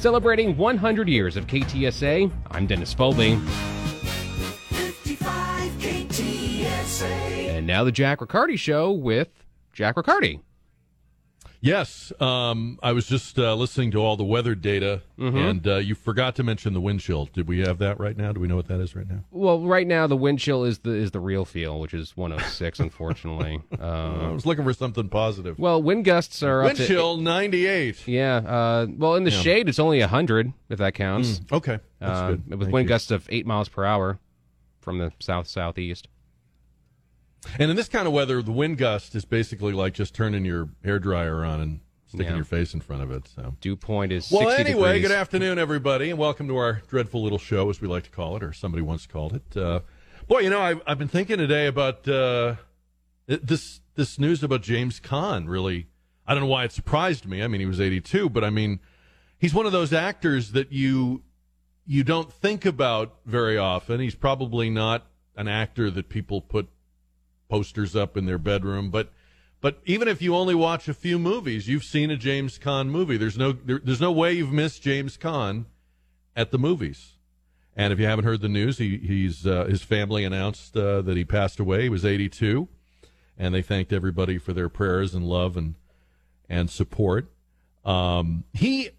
Celebrating 100 years of KTSA, I'm Dennis Foley. 55 KTSA. And now the Jack Riccardi Show with Jack Riccardi. Yes, um, I was just uh, listening to all the weather data, Mm-hmm. and uh, you forgot to mention the wind chill. Did we have that right now? Do we know what that is right now? Well, right now the wind chill is the is the real feel, which is 106, unfortunately. I Uh, was looking for something positive. well, wind gusts are wind up to chill, ninety-eight. yeah. Uh, well, in the Yeah. shade, it's only 100 if that counts. Okay, that's Uh, good. With Thank wind you. gusts of eight miles per hour from the south southeast. And in this kind of weather, the wind gust is basically like just turning your hair dryer on and sticking Yeah. your face in front of it. So. Dew point is Well, 60 anyway, degrees. good afternoon, everybody, and welcome to our dreadful little show, as we like to call it, or somebody once called it. Uh, boy, you know, I've, I've been thinking today about uh, this this news about James Caan. Really, I don't know why it surprised me. I mean, he was 82, but I mean, he's one of those actors that you you don't think about very often. He's probably not an actor that people put posters up in their bedroom, but but even if you only watch a few movies, you've seen a James Caan movie. There's no there, there's no way you've missed James Caan at the movies. And if you haven't heard the news, he, he's uh, his family announced uh, that he passed away. He was 82, and they thanked everybody for their prayers and love and and support. Um, he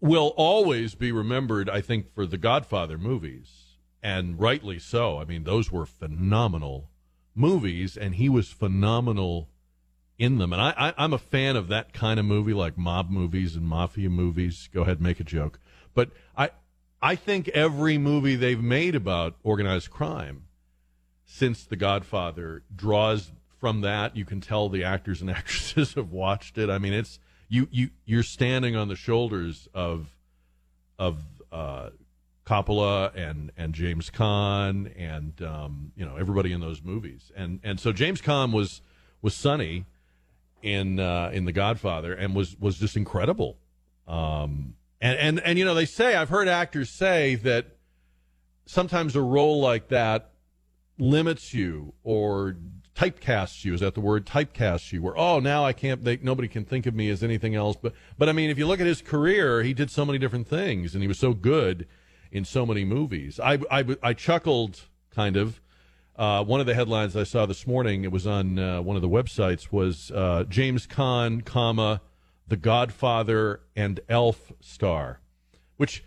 will always be remembered, I think, for the Godfather movies, and rightly so. I mean, those were phenomenal movies, and he was phenomenal in them. And I, I, I'm a fan of that kind of movie, like mob movies and mafia movies. Go ahead, make a joke. But I, I think every movie they've made about organized crime since The Godfather draws from that. You can tell the actors and actresses have watched it. I mean, it's you, you, you're standing on the shoulders of, of, uh, Coppola and and James Caan and um, you know everybody in those movies and and so James Caan was was Sonny in uh, in The Godfather and was was just incredible. Um, and and and you know they say I've heard actors say that sometimes a role like that limits you or typecasts you. Is that the word? Typecasts you. Where oh now I can't. They, nobody can think of me as anything else. But but I mean if you look at his career, he did so many different things and he was so good in so many movies. I I, I chuckled kind of. Uh, one of the headlines I saw this morning, it was on uh, one of the websites, was uh, James Caan, comma, The Godfather and Elf star, which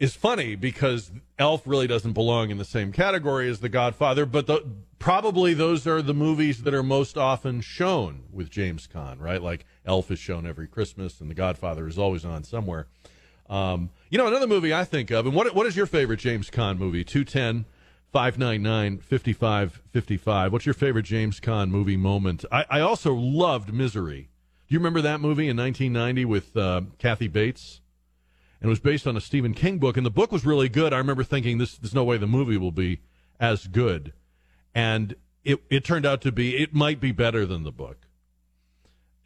is funny because Elf really doesn't belong in the same category as The Godfather, but the, probably those are the movies that are most often shown with James Caan, right? Like Elf is shown every Christmas, and The Godfather is always on somewhere. Um, you know, another movie I think of, and what what is your favorite James Caan movie? 210 599 5555. What's your favorite James Caan movie moment? I, I also loved Misery. Do you remember that movie in 1990 with uh, Kathy Bates? And it was based on a Stephen King book, and the book was really good. I remember thinking, this, there's no way the movie will be as good. And it, it turned out to be, it might be better than the book.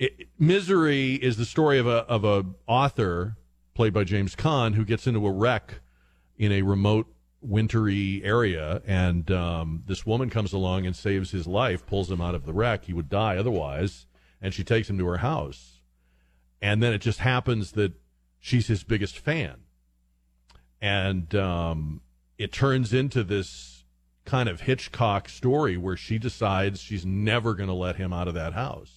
It, Misery is the story of a, of a author played by James Caan who gets into a wreck in a remote wintry area, and um, this woman comes along and saves his life, pulls him out of the wreck. He would die otherwise, and she takes him to her house. And then it just happens that she's his biggest fan, and um, it turns into this kind of Hitchcock story where she decides she's never going to let him out of that house.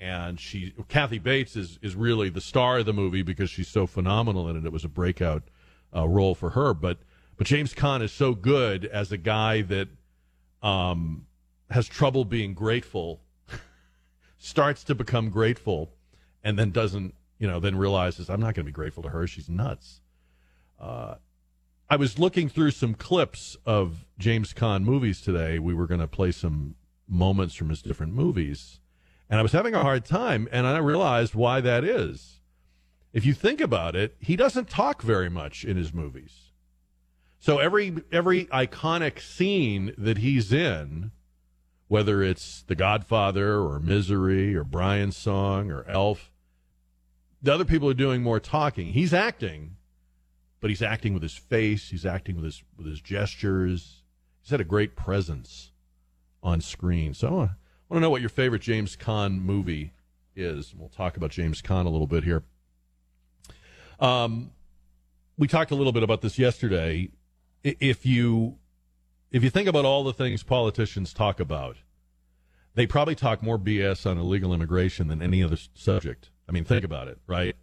And she, Kathy Bates, is is really the star of the movie because she's so phenomenal in it. It was a breakout uh, role for her, but but James Caan is so good as a guy that um, has trouble being grateful, starts to become grateful, and then doesn't, you know, then realizes I'm not going to be grateful to her. She's nuts. Uh, I was looking through some clips of James Caan movies today. We were going to play some moments from his different movies, and I was having a hard time, and I realized why that is. If you think about it, he doesn't talk very much in his movies. So every every iconic scene that he's in, whether it's The Godfather or Misery or Brian's Song or Elf, the other people are doing more talking. He's acting, but he's acting with his face. He's acting with his with his gestures. He's had a great presence on screen. So I want to know what your favorite James Caan movie is. We'll talk about James Caan a little bit here. Um, we talked a little bit about this yesterday. If you if you think about all the things politicians talk about, they probably talk more BS on illegal immigration than any other subject. I mean, think about it, right?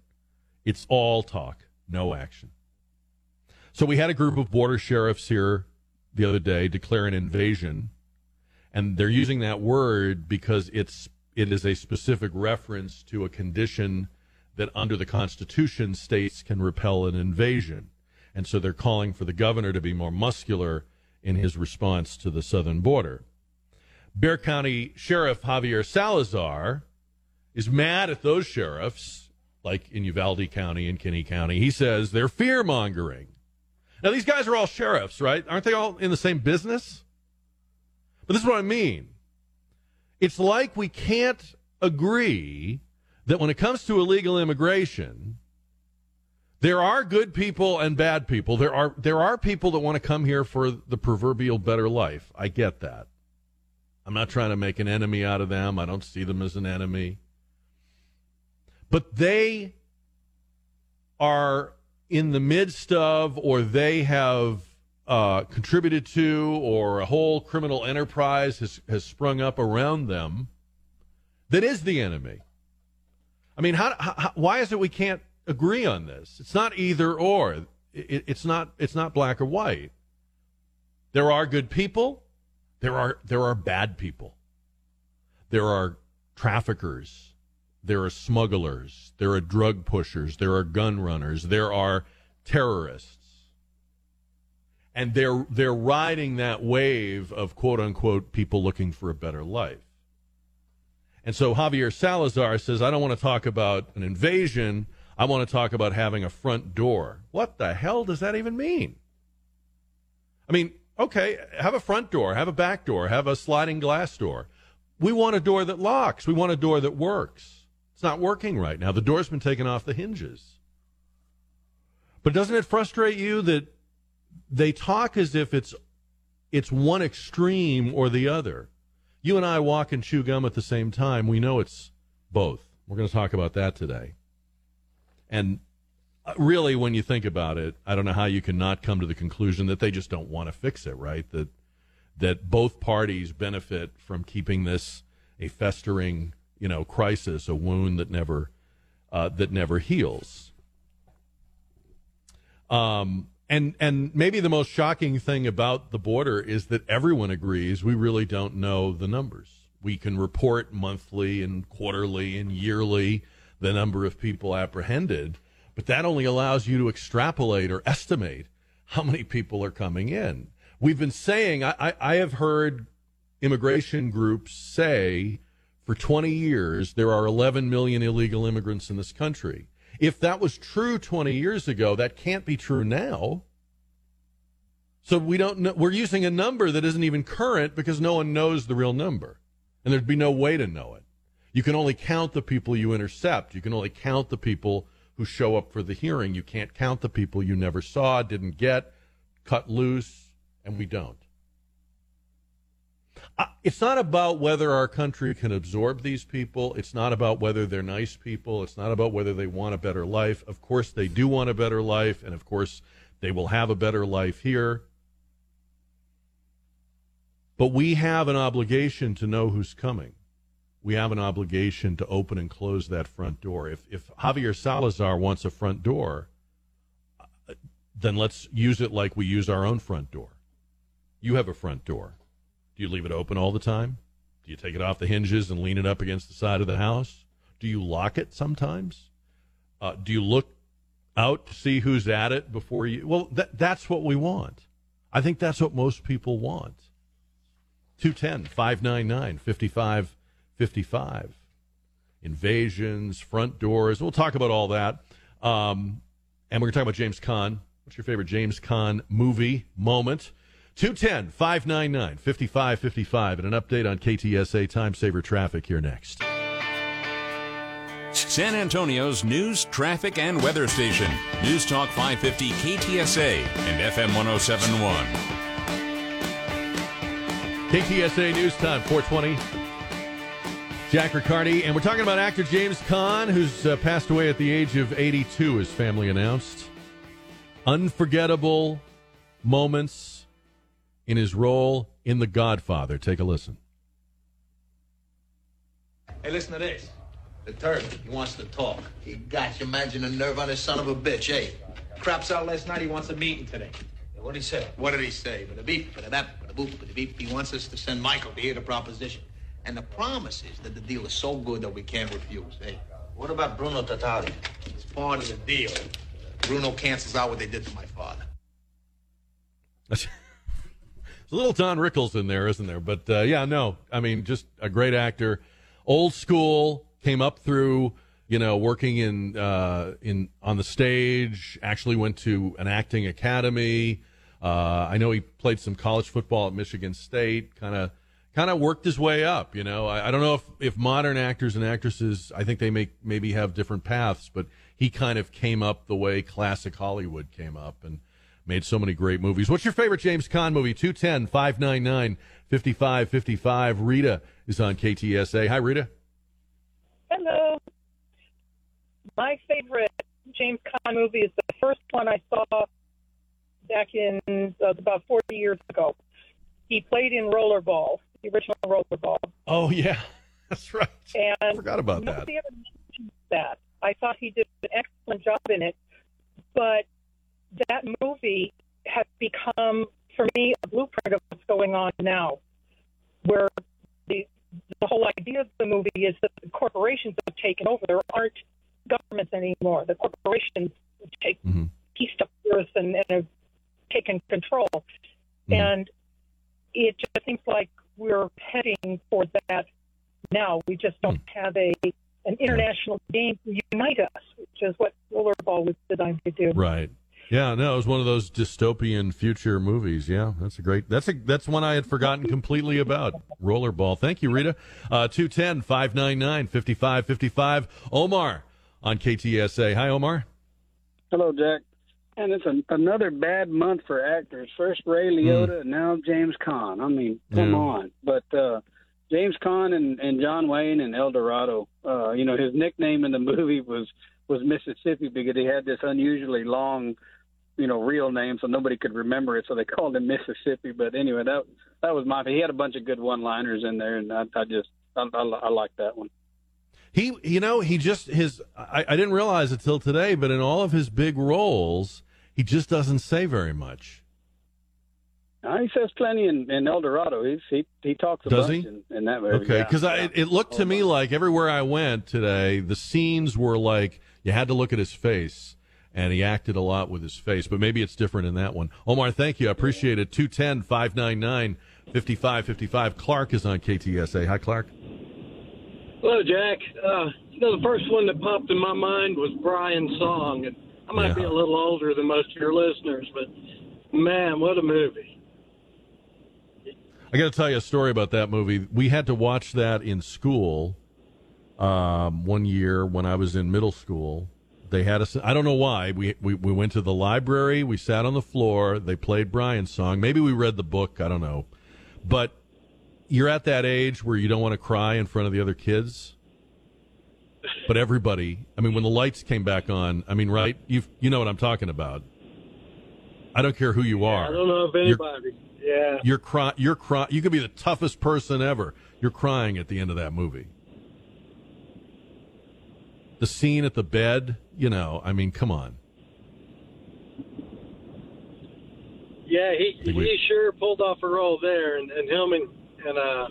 It's all talk, no action. So we had a group of border sheriffs here the other day declare an invasion, and they're using that word because it's it is a specific reference to a condition that under the Constitution states can repel an invasion. And so they're calling for the governor to be more muscular in his response to the southern border. Bexar County Sheriff Javier Salazar is mad at those sheriffs, like in Uvalde County and Kinney County. He says they're fear mongering. Now, these guys are all sheriffs, right? Aren't they all in the same business? But this is what I mean. It's like we can't agree that when it comes to illegal immigration, there are good people and bad people. There are there are people that want to come here for the proverbial better life. I get that. I'm not trying to make an enemy out of them. I don't see them as an enemy. But they are in the midst of, or they have uh, contributed to, or a whole criminal enterprise has, has sprung up around them that is the enemy. I mean, how, how, why is it we can't agree on this? It's not either or. It, it's not. It's not black or white. There are good people. There are there are bad people. There are traffickers. There are smugglers. There are drug pushers. There are gun runners. There are terrorists. And they're they're riding that wave of quote unquote people looking for a better life. And so Javier Salazar says, I don't want to talk about an invasion. I want to talk about having a front door. What the hell does that even mean? I mean, okay, have a front door, have a back door, have a sliding glass door. We want a door that locks. We want a door that works. It's not working right now. The door's been taken off the hinges. But doesn't it frustrate you that they talk as if it's it's one extreme or the other? You and I walk and chew gum at the same time. We know it's both. We're going to talk about that today. And uh, really, when you think about it, I don't know how you can not come to the conclusion that they just don't want to fix it, right? That that both parties benefit from keeping this a festering, you know, crisis, a wound that never uh, that never heals. Um, and and maybe the most shocking thing about the border is that everyone agrees we really don't know the numbers. We can report monthly and quarterly and yearly the number of people apprehended, but that only allows you to extrapolate or estimate how many people are coming in. We've been saying I, I, I have heard immigration groups say for 20 years there are 11 million illegal immigrants in this country. If that was true 20 years ago, that can't be true now. So we don't know. We're using a number that isn't even current because no one knows the real number. And there'd be no way to know it. You can only count the people you intercept. You can only count the people who show up for the hearing. You can't count the people you never saw, didn't get, cut loose, and we don't. It's not about whether our country can absorb these people. It's not about whether they're nice people. It's not about whether they want a better life. Of course, they do want a better life, and of course, they will have a better life here. But we have an obligation to know who's coming. We have an obligation to open and close that front door. If, if Javier Salazar wants a front door, uh, then let's use it like we use our own front door. You have a front door. Do you leave it open all the time? Do you take it off the hinges and lean it up against the side of the house? Do you lock it sometimes? Uh, do you look out to see who's at it before you? Well, that, that's what we want. I think that's what most people want. 210 599 5555. Invasions, front doors. We'll talk about all that. Um, and we're going to talk about James Caan. What's your favorite James Caan movie moment? 210 599 5555. And an update on KTSA time saver traffic here next. San Antonio's news, traffic, and weather station. News Talk 550 KTSA and FM 1071. KTSA News Time, 420. Jack Riccardi, and we're talking about actor James Caan, who's uh, passed away at the age of 82, his family announced. Unforgettable moments in his role in The Godfather. Take a listen. Hey, listen to this. The Turk, he wants to talk. He got you. Imagine the nerve on this son of a bitch, eh? Craps out last night, he wants a meeting today. What did he say? What did he say? But a beep, but a bap, but a boop, but a beep. He wants us to send Michael to hear the proposition. And the promise is that the deal is so good that we can't refuse, eh? What about Bruno Tattaglia? It's part of the deal. Bruno cancels out what they did to my father. Little Don Rickles in there, isn't there? But uh, yeah, no, I mean, just a great actor. Old school, came up through, you know, working in uh, in on the stage. Actually, went to an acting academy. Uh, I know he played some college football at Michigan State. Kind of kind of worked his way up. You know, I, I don't know if if modern actors and actresses, I think they make maybe have different paths, but he kind of came up the way classic Hollywood came up and made so many great movies. What's your favorite James Caan movie? 210 599 5555. Rita is on KTSA. Hi, Rita. Hello. My favorite James Caan movie is the first one I saw back in uh, about 40 years ago. He played in Rollerball, the original Rollerball. Oh, yeah. That's right. And I forgot about that. nobody ever mentioned that. I thought he did an excellent job in it, but that movie has become, for me, a blueprint of what's going on now, where the the whole idea of the movie is that the corporations have taken over. There aren't governments anymore. The corporations take Mhm. pieced up earth and, and have taken control. And it just seems like we're heading for that now. We just don't have a an international game to unite us, which is what rollerball was designed to do. Right. Yeah, no, it was one of those dystopian future movies. Yeah, that's a great. That's a that's one I had forgotten completely about. Rollerball. Thank you, Rita. Uh 210 599 5555. Omar on KTSA. Hi, Omar. Hello, Jack. And it's an, another bad month for actors. First Ray Liotta, and now James Caan. I mean, come Yeah. on. But uh, James Caan and, and John Wayne and El Dorado. Uh, you know, his nickname in the movie was was Mississippi because he had this unusually long, you know, real name, so nobody could remember it. So they called him Mississippi. But anyway, that that was my. He had a bunch of good one-liners in there, and I, I just I, I, I like that one. He, you know, he just his. I, I didn't realize it till today, but in all of his big roles, he just doesn't say very much. Uh, he says plenty in, in El Dorado. He's, he he talks a Does bunch he? in, in that movie. Okay, because yeah. it, it looked to me like everywhere I went today, the scenes were like you had to look at his face, and he acted a lot with his face. But maybe it's different in that one. Omar, thank you. I appreciate it. 210 599 5555. Clark is on KTSA. Hi, Clark. Hello, Jack. Uh, you know, the first one that popped in my mind was Brian's song, and I might be a little older than most of your listeners, but man, what a movie! I got to tell you a story about that movie. We had to watch that in school um, one year when I was in middle school. They had us. I don't know why. We, we we went to the library. We sat on the floor. They played Brian's song. Maybe we read the book. I don't know. But you're at that age where you don't want to cry in front of the other kids. But everybody, I mean, when the lights came back on, I mean, right? You you know what I'm talking about. I don't care who you are. I don't know if You're- anybody. Yeah, you're cry. You're cry. You could be the toughest person ever. You're crying at the end of that movie. The scene at the bed. You know. I mean, come on. yeah, he we- he sure pulled off a role there, and, and him and and uh,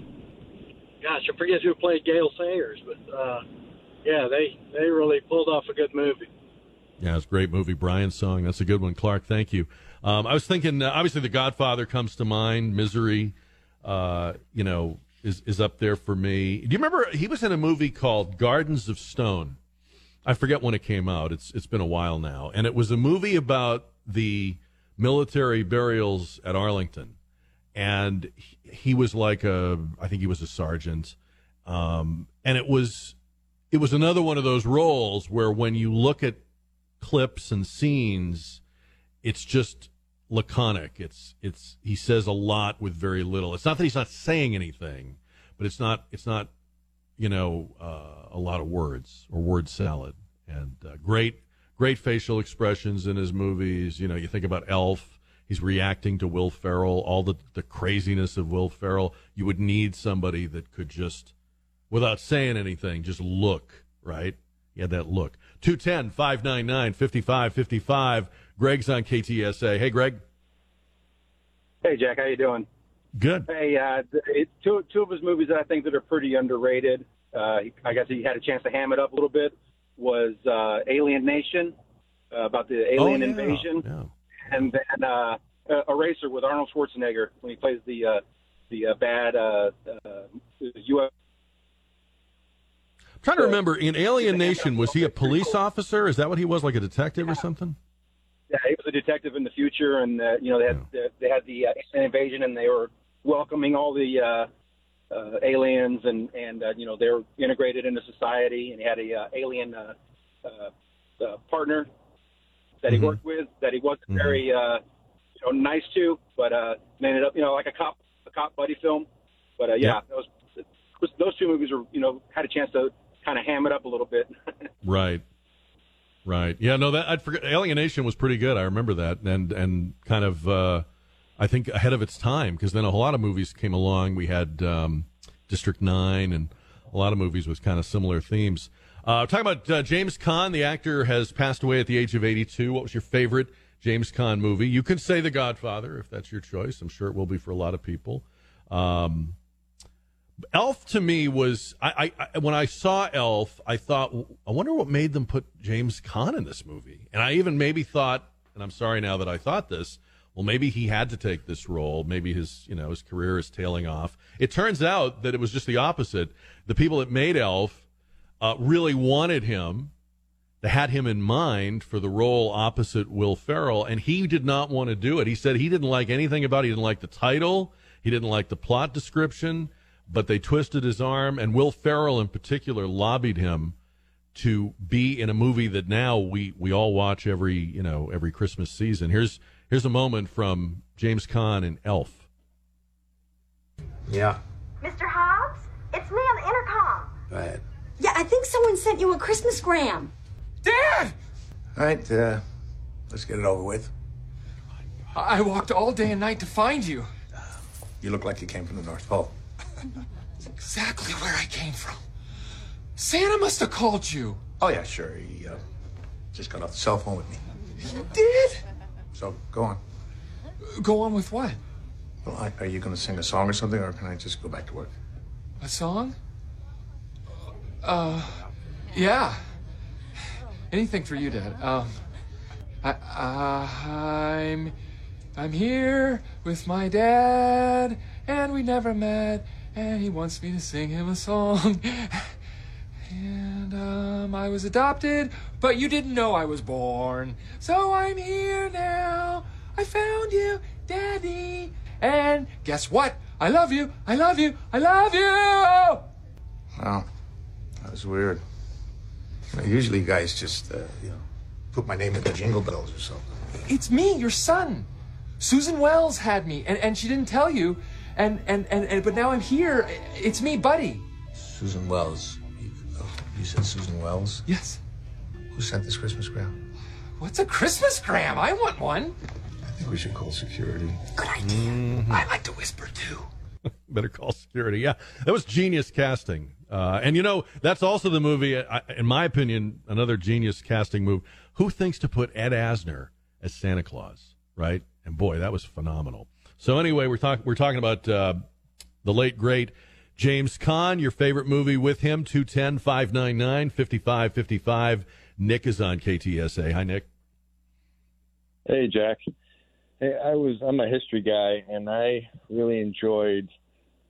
gosh, I forget who played Gale Sayers, but uh, yeah, they they really pulled off a good movie. Yeah, it's a great movie. Brian's song. That's a good one, Clark. Thank you. Um, I was thinking. Uh, obviously, The Godfather comes to mind. Misery. Uh, you know, is is up there for me. Do you remember he was in a movie called Gardens of Stone? I forget when it came out. It's it's been a while now, and it was a movie about the military burials at Arlington, and he, he was like a I think he was a sergeant, um, and it was it was another one of those roles where when you look at clips and scenes, it's just laconic. It's it's he says a lot with very little. It's not that he's not saying anything, but it's not it's not you know, uh, a lot of words or word salad, and uh, great, great facial expressions in his movies. You know, you think about Elf. He's reacting to Will Ferrell, all the the craziness of Will Ferrell. You would need somebody that could just, without saying anything, just look right. He had that look. 210 599 5555. Greg's on KTSA. Hey, Greg. Hey, Jack, how you doing? Good. Hey, uh, it, two two of his movies that I think that are pretty underrated. Uh, I guess he had a chance to ham it up a little bit. Was uh, Alien Nation uh, about the alien Oh, yeah, invasion, yeah. and then uh, uh, Eraser with Arnold Schwarzenegger when he plays the uh, the uh, bad uh, uh, U.S. I'm trying to remember in Alien Nation, was he a police officer? Is that what he was, like a detective or something? Yeah, he was a detective in the future, and uh, you know they had they had the uh, alien invasion, and they were welcoming all the uh, uh, aliens, and and uh, you know they were integrated into society, and he had a uh, alien uh, uh, uh, partner that he Mhm. worked with that he wasn't very uh, you know nice to, but uh, ended up you know like a cop a cop buddy film. But uh, yeah, those those two movies were you know had a chance to kind of ham it up a little bit. Right. Right. Yeah, no, that I'd forget Alien Nation was pretty good. I remember that and and kind of uh I think ahead of its time because then a lot of movies came along. We had um District 9 and a lot of movies with kind of similar themes. Uh talking about uh, James Caan, the actor has passed away at the age of 82. What was your favorite James Caan movie? You can say The Godfather if that's your choice. I'm sure it will be for a lot of people. Um Elf to me was I, I, I when I saw Elf, I thought I wonder what made them put James Caan in this movie, and I even maybe thought, and I'm sorry now that I thought this. Well, maybe he had to take this role. Maybe his you know his career is tailing off. It turns out that it was just the opposite. The people that made Elf uh, really wanted him. They had him in mind for the role opposite Will Ferrell, and he did not want to do it. He said he didn't like anything about it. He didn't like the title. He didn't like the plot description but they twisted his arm, and Will Ferrell in particular lobbied him to be in a movie that now we we all watch every you know every Christmas season. Here's here's a moment from James Caan in Elf. Yeah. Mr. Hobbs, it's me on the intercom. Go ahead. Yeah, I think someone sent you a Christmas gram. Dad! All right, uh, let's get it over with. I walked all day and night to find you. You look like you came from the North Pole. That's exactly where I came from. Santa must have called you. Oh, yeah, sure. He uh, just got off the cell phone with me. He did? So go on. Go on with what? Well, I, are you going to sing a song or something, or can I just go back to work? A song? Uh, yeah. Anything for you, Dad. Um, I, I'm, I'm here with my dad, and we never met, and he wants me to sing him a song. And um, I was adopted, but you didn't know I was born. So I'm here now. I found you, Daddy. And guess what? I love you. I love you. I love you. Wow, that was weird. You know, usually guys just, uh, you know, put my name in the jingle bells or something. It's me, your son. Susan Wells had me, and, and she didn't tell you. And, and, and, and but now I'm here. It's me, Buddy. Susan Wells. You, said Susan Wells? Yes. Who sent this Christmas gram? What's a Christmas gram? I want one. I think we should call security. Good idea. I like to whisper too. Better call security. Yeah, that was genius casting. Uh, and you know that's also the movie, I, in my opinion, another genius casting move. Who thinks to put Ed Asner as Santa Claus? Right? And boy, that was phenomenal. So anyway, we're talking we're talking about uh, the late great James Caan. Your favorite movie with him? 210 599 5555. Nick is on KTSA. Hi, Nick. Hey, Jack. Hey, I was I'm a history guy, and I really enjoyed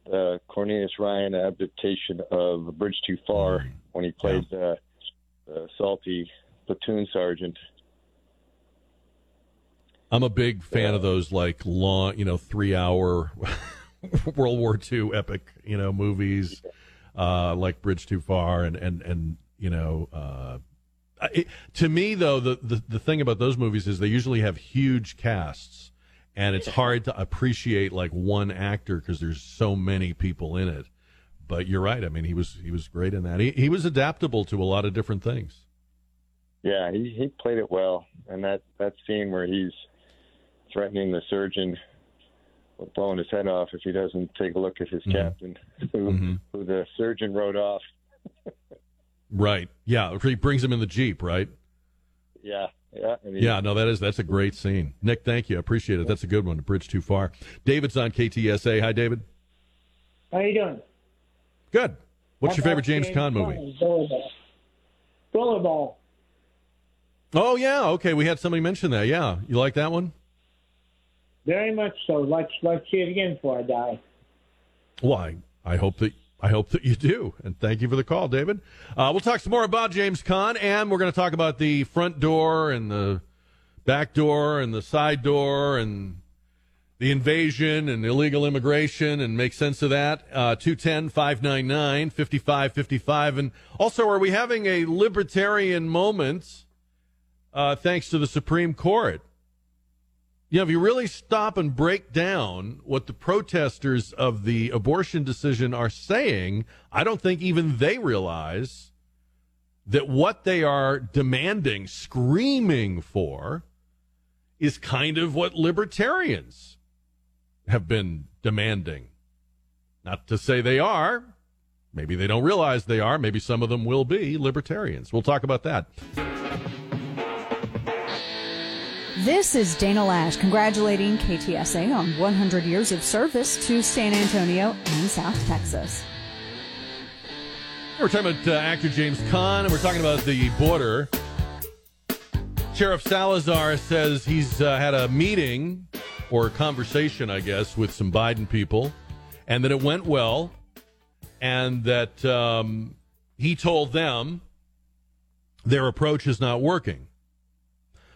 the Cornelius Ryan adaptation of A Bridge Too Far when he played uh, the salty platoon sergeant. I'm a big fan of those like long, you know, three hour World War II epic, you know, movies uh, like Bridge Too Far and and and you know, uh, it, to me though the, the the thing about those movies is they usually have huge casts and it's hard to appreciate like one actor because there's so many people in it. but you're right. I mean, he was he was great in that. He he was adaptable to a lot of different things. Yeah, he he played it well, and that that scene where he's threatening the surgeon blowing his head off if he doesn't take a look at his Mhm. captain, who, Mhm. who the surgeon wrote off. Right. Yeah. He brings him in the jeep. Right. Yeah, yeah, and he, Yeah, no, that is that's a great scene. Nick, thank you. I appreciate it. That's a good one. Bridge too far. David's on KTSA. Hi, David. How you doing? Good. What's How your favorite about James Caan movie? Rollerball. Rollerball. Oh yeah, okay. We had somebody mention that. Yeah, you like that one? Very much so. Let's let's see it again before I die. Why? I hope that I hope that you do. And thank you for the call, David. Uh, we'll talk some more about James Caan, and we're going to talk about the front door and the back door and the side door and the invasion and illegal immigration and make sense of that. Uh, 210 599 5555. And also, are we having a libertarian moment uh, thanks to the Supreme Court? You know, if you really stop and break down what the protesters of the abortion decision are saying, I don't think even they realize that what they are demanding, screaming for, is kind of what libertarians have been demanding. Not to say they are. Maybe they don't realize they are. Maybe some of them will be libertarians. We'll talk about that. This is Dana Loesch congratulating KTSA on 100 years of service to San Antonio and South Texas. We're talking about uh, actor James Caan, and we're talking about the border. Sheriff Salazar says he's uh, had a meeting or a conversation, I guess, with some Biden people, and that it went well, and that um, he told them their approach is not working.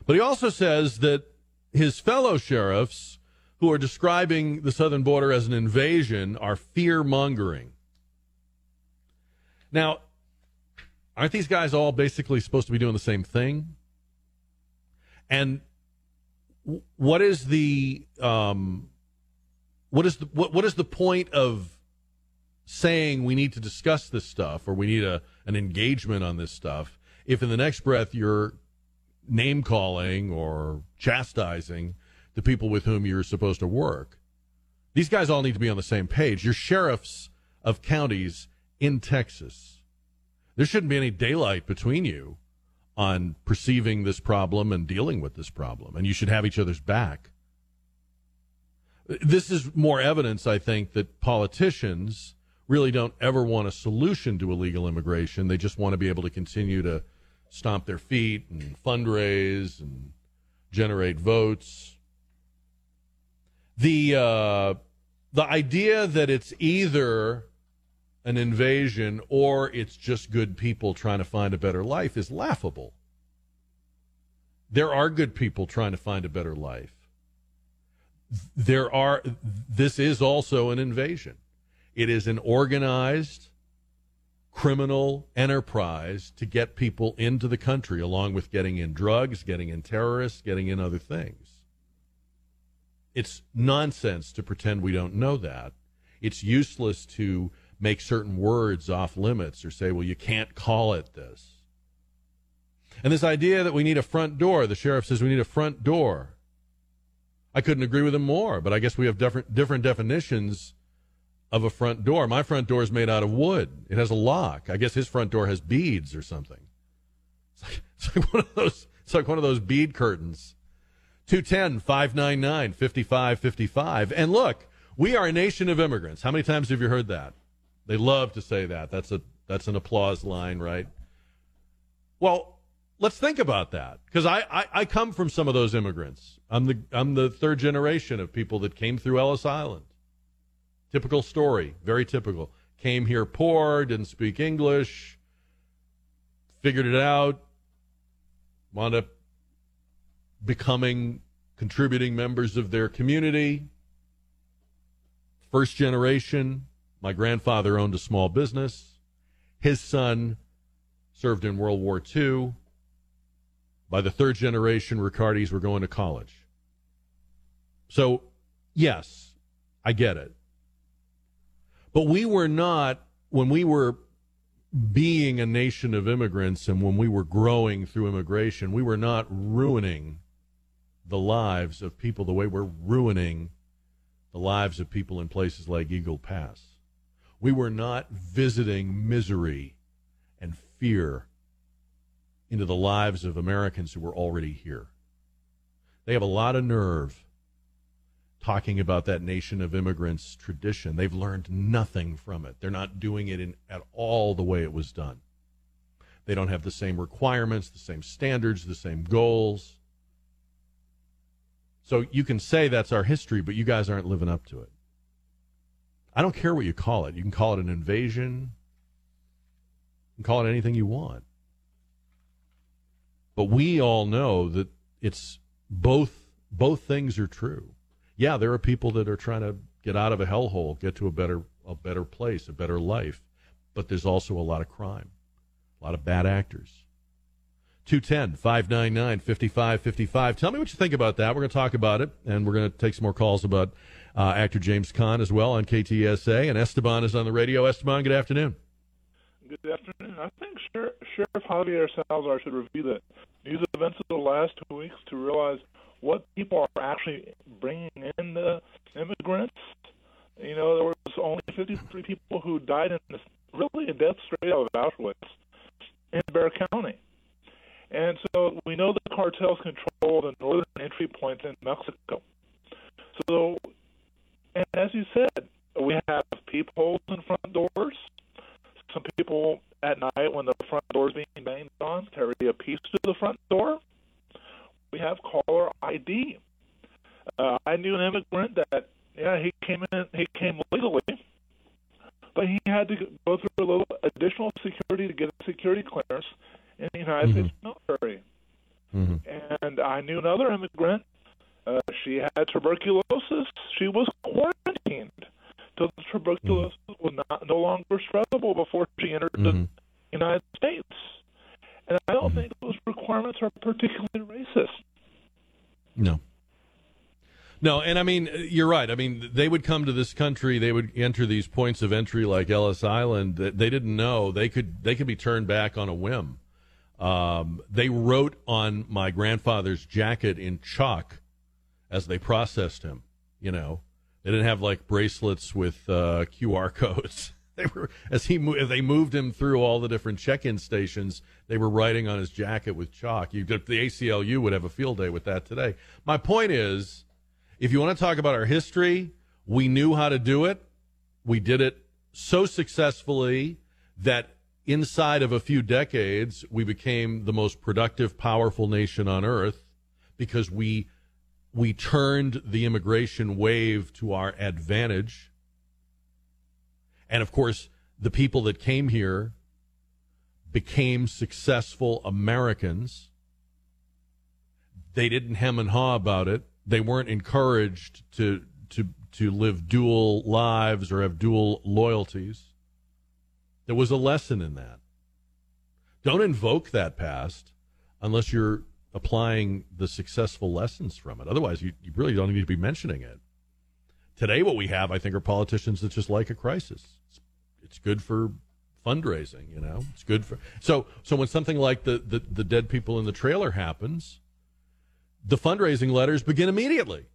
But he also says that his fellow sheriffs who are describing the southern border as an invasion are fear mongering. Now, aren't these guys all basically supposed to be doing the same thing? And what is the um, what is the what, what is the point of saying we need to discuss this stuff or we need a an engagement on this stuff if in the next breath you're name calling or chastising the people with whom you're supposed to work? These guys all need to be on the same page. You're sheriffs of counties in Texas. There shouldn't be any daylight between you on perceiving this problem and dealing with this problem, and you should have each other's back. This is more evidence, I think, that politicians really don't ever want a solution to illegal immigration. They just want to be able to continue to stomp their feet and fundraise and generate votes. The uh, the idea that it's either an invasion or it's just good people trying to find a better life is laughable. There are good people trying to find a better life. There are this is also an invasion. It is an organized criminal enterprise to get people into the country along with getting in drugs, getting in terrorists, getting in other things. It's nonsense to pretend we don't know that. It's useless to make certain words off limits or say, well, you can't call it this. And this idea that we need a front door, the sheriff says we need a front door. I couldn't agree with him more, but I guess we have different different definitions of a front door. My front door is made out of wood. It has a lock. I guess his front door has beads or something. It's like, it's like one of those it's like one of those bead curtains. 210 599 5555. And look, we are a nation of immigrants. How many times have you heard that? They love to say that. That's a that's an applause line, right? Well, let's think about that because I, I, I come from some of those immigrants. I'm the I'm the third generation of people that came through Ellis Island. Typical story, very typical. Came here poor, didn't speak English, figured it out, wound up becoming contributing members of their community. First generation, my grandfather owned a small business. His son served in World War II. By the third generation, Riccardis were going to college. So, yes, I get it. But we were not when we were being a nation of immigrants and when we were growing through immigration, we were not ruining the lives of people the way we're ruining the lives of people in places like Eagle Pass. We were not visiting misery and fear into the lives of Americans who were already here. They have a lot of nerve talking about that nation of immigrants tradition. They've learned nothing from it. They're not doing it in, at all the way it was done. They don't have the same requirements, the same standards, the same goals. So you can say that's our history, but you guys aren't living up to it. I don't care what you call it. You can call it an invasion. You can call it anything you want. But we all know that it's both both things are true. Yeah, there are people that are trying to get out of a hellhole, get to a better a better place, a better life. But there's also a lot of crime, a lot of bad actors. 210 599 5555. Tell me what you think about that. We're going to talk about it, and we're going to take some more calls about uh, actor James Caan as well on KTSA. And Esteban is on the radio. Esteban, good afternoon. Good afternoon. I think Sheriff, Sheriff Javier Salazar should review the news events of the last two weeks to realize what people are actually bringing in the immigrants. You know, there was only 53 people who died in this really a death straight out of Auschwitz in Bexar County. And so we know the cartels control the northern entry points in Mexico. So, and as you said, we have peepholes in front doors. Some people at night, when the front door is being banged on, carry a piece to the front door. We have caller ID. Uh, I knew an immigrant that, yeah, he came in, he came legally, but he had to go through a little additional security to get a security clearance in the United Mm-hmm. States military. And I knew another immigrant. Uh, she had tuberculosis. She was quarantined till the tuberculosis was not no longer spreadable before she entered the United States. And I don't think those requirements are particularly racist. No. No, and I mean, you're right. I mean, they would come to this country, they would enter these points of entry like Ellis Island they didn't know they could they could be turned back on a whim. Um, they wrote on my grandfather's jacket in chalk as they processed him. You know, they didn't have like bracelets with uh, QR codes. They were as he as they moved him through all the different check-in stations. They were writing on his jacket with chalk. You, the ACLU would have a field day with that today. My point is, if you want to talk about our history, we knew how to do it. We did it so successfully that inside of a few decades, we became the most productive, powerful nation on earth because we we turned the immigration wave to our advantage. And of course, the people that came here became successful Americans. They didn't hem and haw about it. They weren't encouraged to to to live dual lives or have dual loyalties. There was a lesson in that. Don't invoke that past unless you're applying the successful lessons from it. Otherwise, you, you really don't need to be mentioning it. Today, what we have, I think, are politicians that just like a crisis. It's, it's good for fundraising, you know. It's good for so so when something like the, the the dead people in the trailer happens, the fundraising letters begin immediately.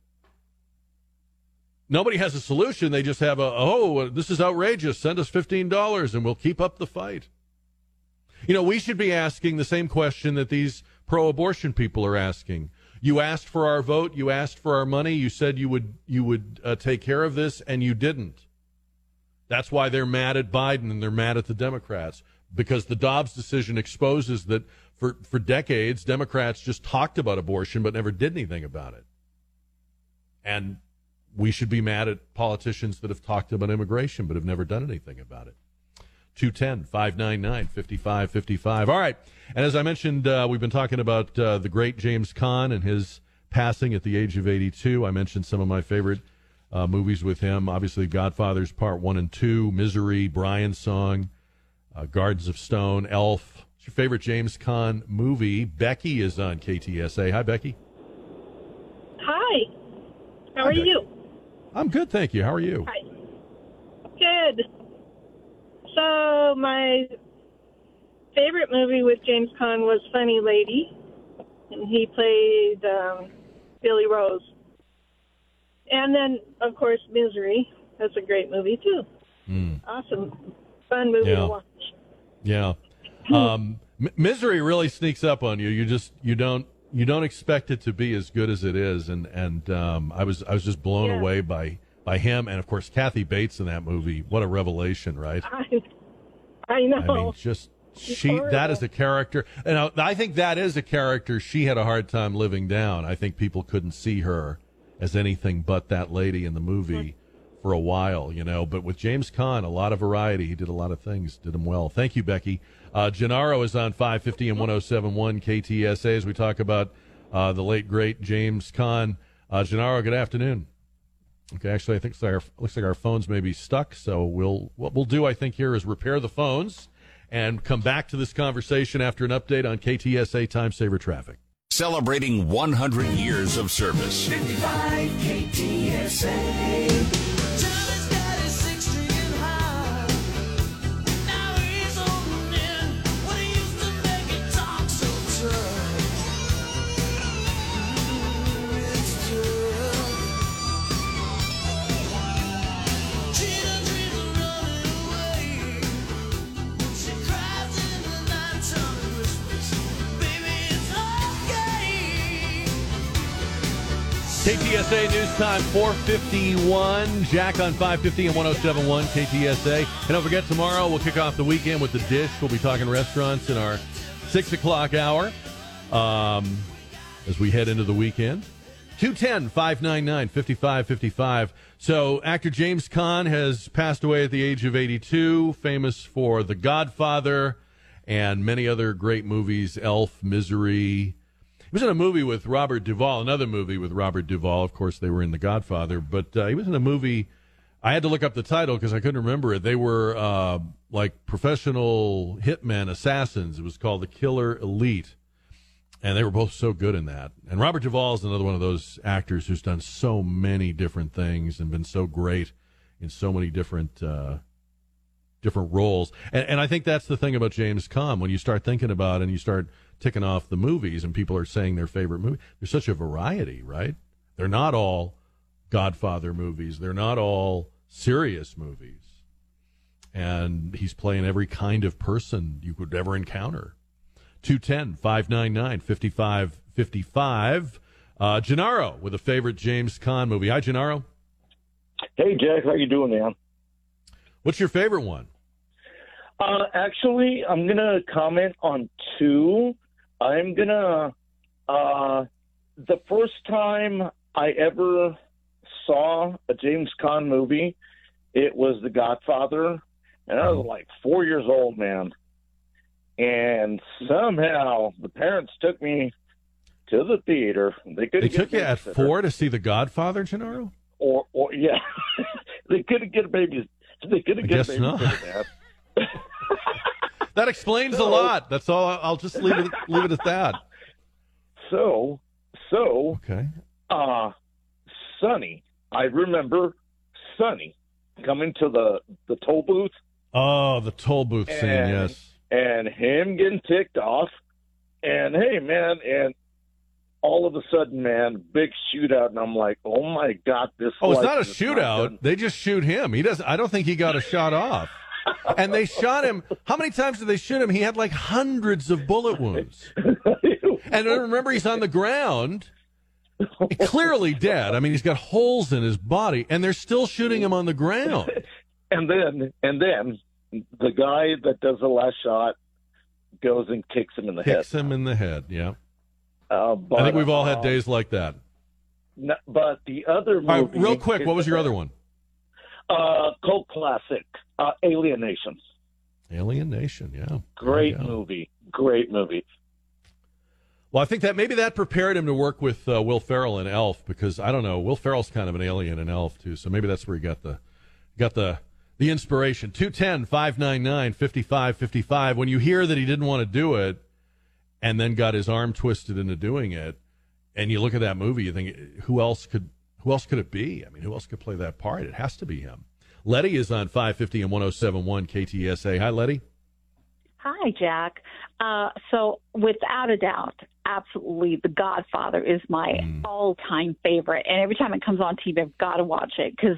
Nobody has a solution. They just have a oh, uh, this is outrageous. Send us fifteen dollars and we'll keep up the fight. You know, we should be asking the same question that these pro-abortion people are asking. You asked for our vote. You asked for our money. You said you would you would uh, take care of this, and you didn't. That's why they're mad at Biden and they're mad at the Democrats because the Dobbs decision exposes that for for decades Democrats just talked about abortion but never did anything about it. And we should be mad at politicians that have talked about immigration but have never done anything about it. 210 599 5555. All right. And as I mentioned, uh, we've been talking about uh, the great James Caan and his passing at the age of 82. I mentioned some of my favorite uh, movies with him. Obviously, Godfathers Part 1 and 2, Misery, Brian's Song, uh, Gardens of Stone, Elf. What's your favorite James Caan movie? Becky is on KTSA. Hi, Becky. Hi. How are Becky. you? I'm good, thank you. How are you? Hi. Good. So my favorite movie with James Caan was Funny Lady, and he played um, Billy Rose. And then, of course, Misery. That's a great movie too. Mm. Awesome, fun movie Yeah. to watch. Yeah. Um, misery really sneaks up on you. You just you don't you don't expect it to be as good as it is, and and um, I was I was just blown Yeah. away by by him, and of course Kathy Bates in that movie. What a revelation, right? I, I know. I mean, just she that is a character, and I, I think that is a character she had a hard time living down. I think people couldn't see her as anything but that lady in the movie for a while, you know. But with James Caan, a lot of variety. He did a lot of things, did them well. Thank you, Becky. Uh, Gennaro is on 550 and 1071 KTSA as we talk about uh, the late great James Caan. Uh, Gennaro, good afternoon. Okay, actually, I think so our, looks like our phones may be stuck. So we'll what we'll do, I think, here is repair the phones and come back to this conversation after an update on KTSA time saver traffic. Celebrating 100 years of service. 55 KTSA. KTSA News Time 451. Jack on 550 and 1071 KTSA. And don't forget, tomorrow we'll kick off the weekend with the dish. We'll be talking restaurants in our 6 o'clock hour um, as we head into the weekend. 210 599 5555. So, actor James Caan has passed away at the age of 82, famous for The Godfather and many other great movies Elf, Misery. He was in a movie with Robert Duvall, another movie with Robert Duvall. Of course, they were in The Godfather, but uh, he was in a movie. I had to look up the title because I couldn't remember it. They were uh, like professional hitmen, assassins. It was called The Killer Elite. And they were both so good in that. And Robert Duvall is another one of those actors who's done so many different things and been so great in so many different uh, different roles. And, and I think that's the thing about James Caan. When you start thinking about it and you start ticking off the movies and people are saying their favorite movie, there's such a variety, right? They're not all Godfather movies. They're not all serious movies. And he's playing every kind of person you could ever encounter. 210 599 5555. Uh, Gennaro with a favorite James Caan movie. Hi, Gennaro. Hey, Jack, how you doing, man? What's your favorite one? Uh, actually, I'm gonna comment on two. I'm gonna. Uh, the first time I ever saw a James Caan movie, it was The Godfather, and I was like four years old, man. And somehow the parents took me to the theater. They couldn't They took you at four to see The Godfather, Gennaro? or or yeah, they couldn't get a baby. They couldn't I get a babysitter. That explains a lot. That's all. I'll just leave it leave it at that. So, so, okay. uh, Sonny, I remember Sonny coming to the the toll booth Oh, the toll booth scene. Yes. and him getting ticked off, and hey, man, and all of a sudden, man, big shootout, and I'm like, oh my god, this. Oh, it's not a shootout. done. They just shoot him. He doesn't. I don't think he got a shot off. And they shot him. How many times did they shoot him? He had like hundreds of bullet wounds. And I remember, he's on the ground, clearly dead. I mean, he's got holes in his body, and they're still shooting him on the ground. And then, and then, the guy that does the last shot goes and kicks him in the Kicks head. Kicks him in the head. Yeah. Uh, but, I think we've all had uh, days like that. n- But the other movie, right, real quick, what was your other one? Uh, cult classic, uh, Alien Nation. Alien Nation. Yeah. Great There you go. movie. Great movie. Well, I think that maybe that prepared him to work with uh, Will Ferrell in Elf because I don't know. Will Ferrell's kind of an alien in Elf too, so maybe that's where he got the got the the inspiration. 210-599-5555. When you hear that he didn't want to do it and then got his arm twisted into doing it, and you look at that movie, you think who else could who else could it be? I mean, who else could play that part? It has to be him. Letty is on 550 and 1071 KTSA. Hi, Letty. Hi, Jack. Uh, so, without a doubt, absolutely, The Godfather is my all-time favorite, and every time it comes on TV, I've got to watch it because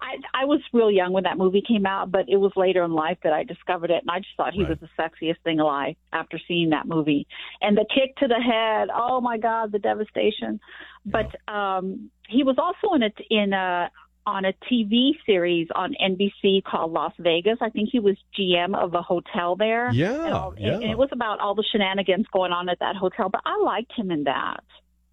I, I was real young when that movie came out, but it was later in life that I discovered it, and I just thought he was the sexiest thing alive after seeing that movie. And the kick to the head, oh my God, the devastation! But um, he was also in a in a on a TV series on NBC called Las Vegas. I think he was GM of a hotel there. Yeah, and, all, yeah. and it was about all the shenanigans going on at that hotel. But I liked him in that.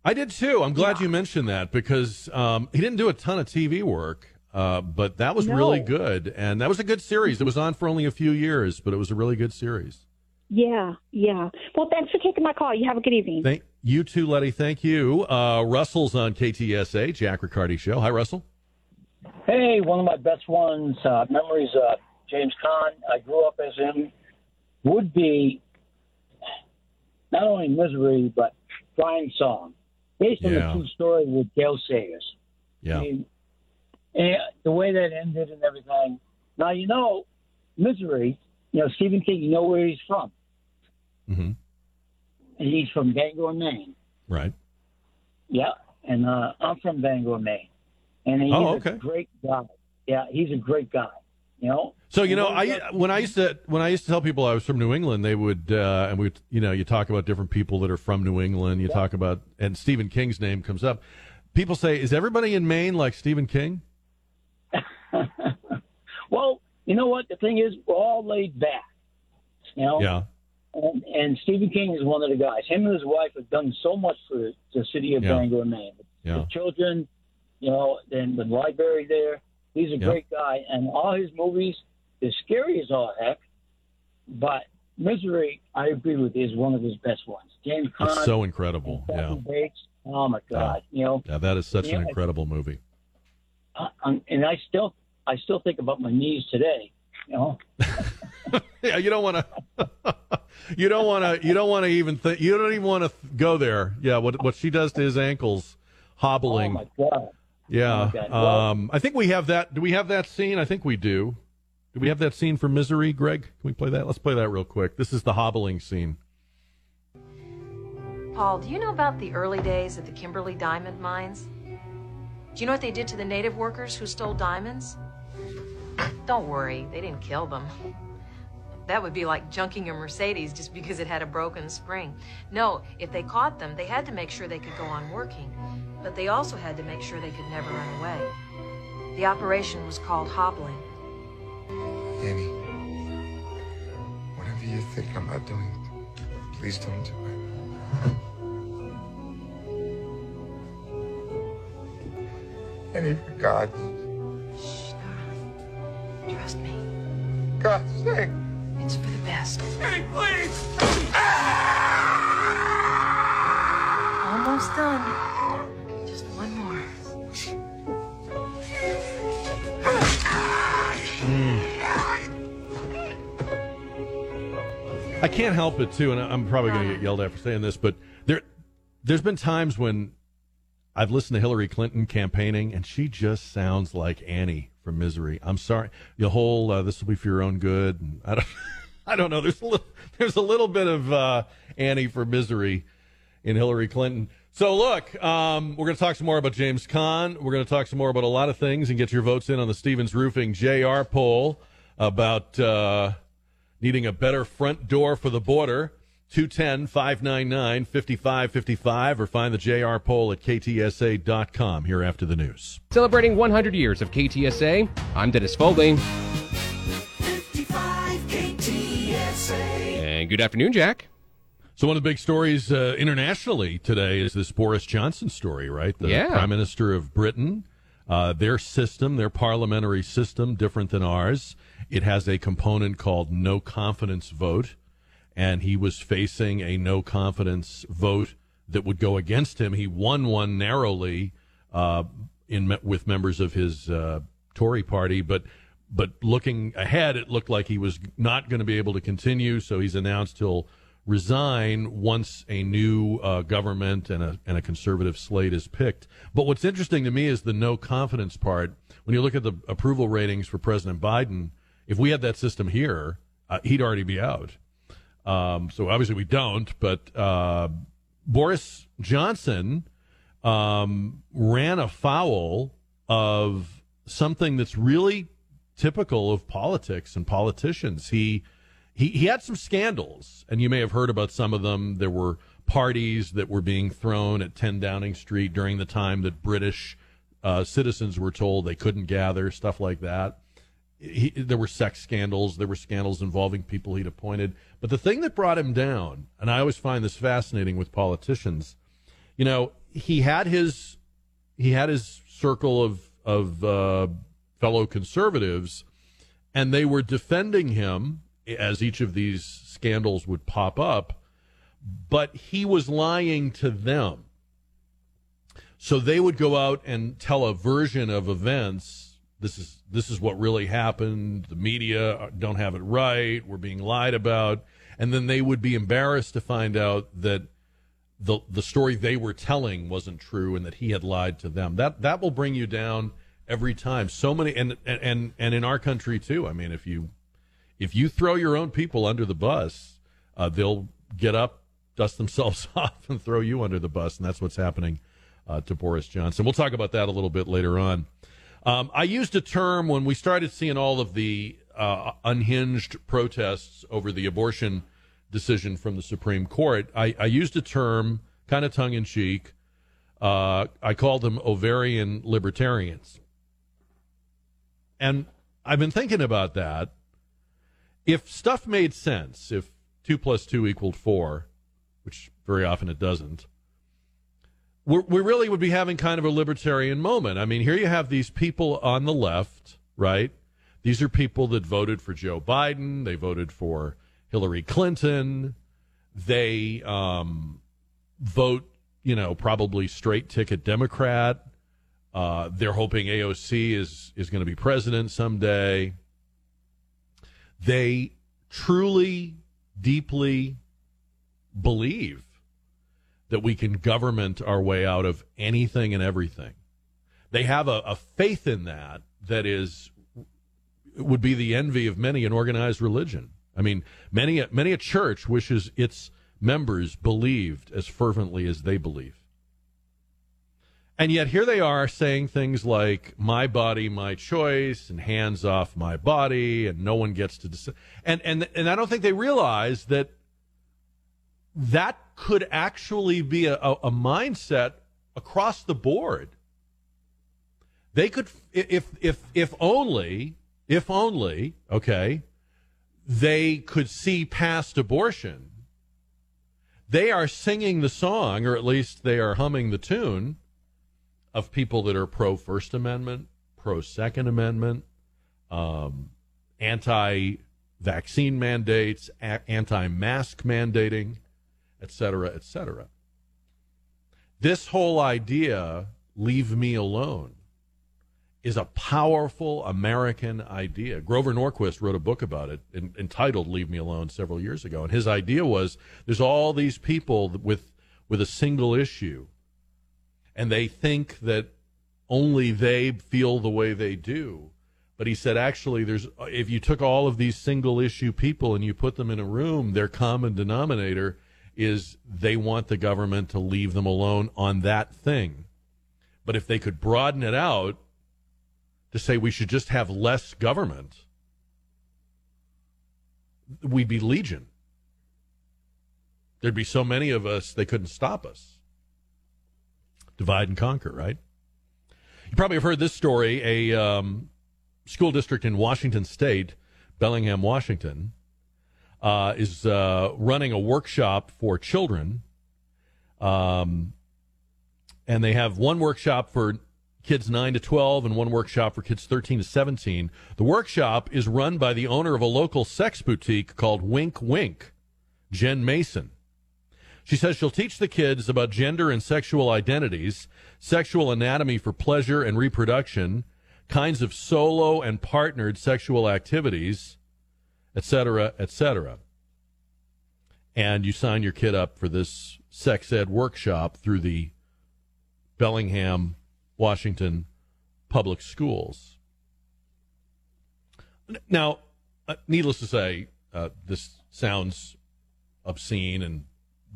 I did too. I'm glad you mentioned that because um, he didn't do a ton of TV work, uh, but that was No. really good. And that was a good series. It was on for only a few years, but it was a really good series. Yeah, yeah. Well, thanks for taking my call. You have a good evening. Thank you too, Letty. Thank you. Uh, Russell's on KTSA, Jack Riccardi Show. Hi, Russell. Hey, one of my best ones, uh, memories of James Caan. I grew up as him. Would be not only Misery, but Brian's Song, based on Yeah. the true story with Gale Sayers. Yeah. I mean, and the way that ended and everything. Now, you know, Misery, you know, Stephen King, you know where he's from. Mm-hmm. And he's from Bangor, Maine. Right. Yeah, and uh, I'm from Bangor, Maine, and he's Oh, a okay. great guy. Yeah, he's a great guy. You know. So you know, I when I used to when I used to tell people I was from New England, they would uh, and we you know you talk about different people that are from New England. You talk about and Stephen King's name comes up. People say, "Is everybody in Maine like Stephen King?" Well, you know what? The thing is, we're all laid back. You know. Yeah. And, and Stephen King is one of the guys. Him and his wife have done so much for the city of Yeah. Bangor, Maine. Yeah. The children, you know, and the library there. He's a Yeah. great guy, and all his movies, they're scary as all heck. But Misery, I agree with, you, is one of his best ones. James Caan, It's so incredible. Yeah. Bates. Oh my God! You know, Yeah, that is such an I- incredible movie. I, and I still, I still think about my knees today. You know. Yeah, you don't want to. you don't want to. You don't want to even think. You don't even want to go there. Yeah, what what she does to his ankles, hobbling. Oh my God! Yeah. Oh my Well- um, I think we have that. Do we have that scene? I think we do. Do we have that scene for Misery, Greg? Can we play that? Let's play that real quick. This is the hobbling scene. Paul, do you know about the early days at the Kimberley diamond mines? Do you know what they did to the native workers who stole diamonds? Don't worry, they didn't kill them. That would be like junking a Mercedes just because it had a broken spring. No, if they caught them, they had to make sure they could go on working, but they also had to make sure they could never run away. The operation was called hobbling. Annie, whatever you think I'm about doing, please don't do it. Annie, for God's Trust me. God's sake. It's for the best. Annie, please! Almost done. Just one more. I can't help it too, and I'm probably going to get yelled at for saying this, but there, there's been times when I've listened to Hillary Clinton campaigning, and she just sounds like Annie from Misery. I'm sorry, the whole uh, "this will be for your own good." And I don't, I don't know. There's a little, there's a little bit of uh, Annie for Misery in Hillary Clinton. So look, um, we're going to talk some more about James Caan. We're going to talk some more about a lot of things and get your votes in on the Stevens Roofing JR poll about uh, needing a better front door for the border. 210 599 5555 or find the JR poll at ktsa.com here after the news. Celebrating 100 years of KTSA, I'm Dennis Fogling. And good afternoon, Jack. So one of the big stories uh, internationally today is this Boris Johnson story, right? The Yeah. Prime Minister of Britain. Uh, their system, their parliamentary system, different than ours. It has a component called no confidence vote, and he was facing a no confidence vote that would go against him. He won one narrowly uh, in with members of his uh, Tory party, but but looking ahead, it looked like he was not going to be able to continue. So he's announced he'll resign once a new uh, government and a, and a conservative slate is picked. But what's interesting to me is the no confidence part. When you look at the approval ratings for President Biden, if we had that system here, uh, he'd already be out. Um, so obviously we don't, but uh, Boris Johnson um, ran afoul of something that's really typical of politics and politicians. He he he had some scandals, and you may have heard about some of them. There were parties that were being thrown at 10 Downing Street during the time that British uh, citizens were told they couldn't gather, stuff like that. He, there were sex scandals. There were scandals involving people he'd appointed. But the thing that brought him down, and I always find this fascinating with politicians, you know, he had his he had his circle of of uh, fellow conservatives, and they were defending him as each of these scandals would pop up, but he was lying to them. So they would go out and tell a version of events. This is this is what really happened. The media don't have it right. We're being lied about, and then they would be embarrassed to find out that the the story they were telling wasn't true and that he had lied to them. That that will bring you down every time. So many and and and in our country too. I mean, if you if you throw your own people under the bus, uh, they'll get up, dust themselves off, and throw you under the bus, and that's what's happening uh, to Boris Johnson. We'll talk about that a little bit later on. Um, I used a term when we started seeing all of the uh, unhinged protests over the abortion decision from the Supreme Court. I, I used a term kind of tongue in cheek. Uh, I called them ovarian libertarians. And I've been thinking about that. If stuff made sense, if two plus two equaled four, which very often it doesn't, we really would be having kind of a libertarian moment. I mean, here you have these people on the left, right? These are people that voted for Joe Biden. They voted for Hillary Clinton. They um, vote, you know, probably straight ticket Democrat. Uh, they're hoping AOC is is going to be president someday. They truly, deeply believe that we can government our way out of anything and everything. They have a, a faith in that that is would be the envy of many an organized religion. I mean, many many a church wishes its members believed as fervently as they believe. And yet here they are saying things like "my body, my choice" and "hands off my body," and no one gets to decide. And and and I don't think they realize that that could actually be a, a, mindset across the board. They could, if if if only, if only, okay, they could see past abortion. They are singing the song, or at least they are humming the tune of people that are pro First Amendment, pro Second Amendment, um, anti vaccine mandates, anti mask mandating, etc., etc. This whole idea, leave me alone, is a powerful American idea. Grover Norquist wrote a book about it in, entitled Leave Me Alone several years ago. And his idea was there's all these people with, with a single issue, and they think that only they feel the way they do. But he said, actually, there's if you took all of these single issue people and you put them in a room, their common denominator is they want the government to leave them alone on that thing. But if they could broaden it out to say we should just have less government, we'd be legion. There'd be so many of us, they couldn't stop us. Divide and conquer, right? You probably have heard this story. A um, school district in Washington State, Bellingham, Washington, uh, is uh, running a workshop for children. Um, and they have one workshop for kids 9 to 12 and one workshop for kids 13 to 17. The workshop is run by the owner of a local sex boutique called Wink Wink, Jen Mason. She says she'll teach the kids about gender and sexual identities, sexual anatomy for pleasure and reproduction, kinds of solo and partnered sexual activities, etc., etc. and you sign your kid up for this sex ed workshop through the Bellingham, Washington public schools. Now, uh, needless to say, uh, this sounds obscene and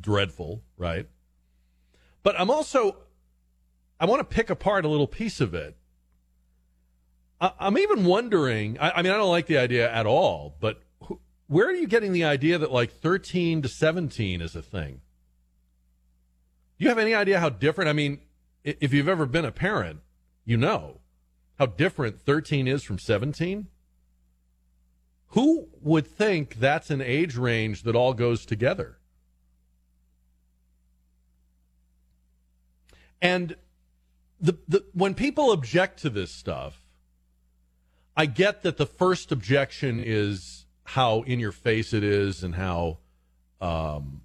dreadful, right? But I'm also, I want to pick apart a little piece of it. I, I'm even wondering, I, I mean, I don't like the idea at all, but wh- where are you getting the idea that like 13 to 17 is a thing? Do you have any idea how different? I mean, if you've ever been a parent, you know how different 13 is from 17. Who would think that's an age range that all goes together? And the, the when people object to this stuff, I get that the first objection is how in your face it is and how um,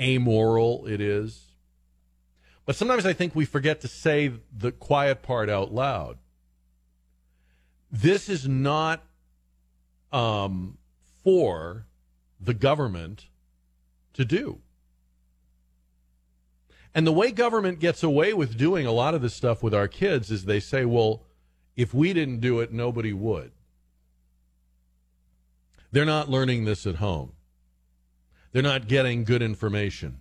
amoral it is. But sometimes I think we forget to say the quiet part out loud. This is not um, for the government to do. And the way government gets away with doing a lot of this stuff with our kids is they say, well, if we didn't do it, nobody would. They're not learning this at home. They're not getting good information.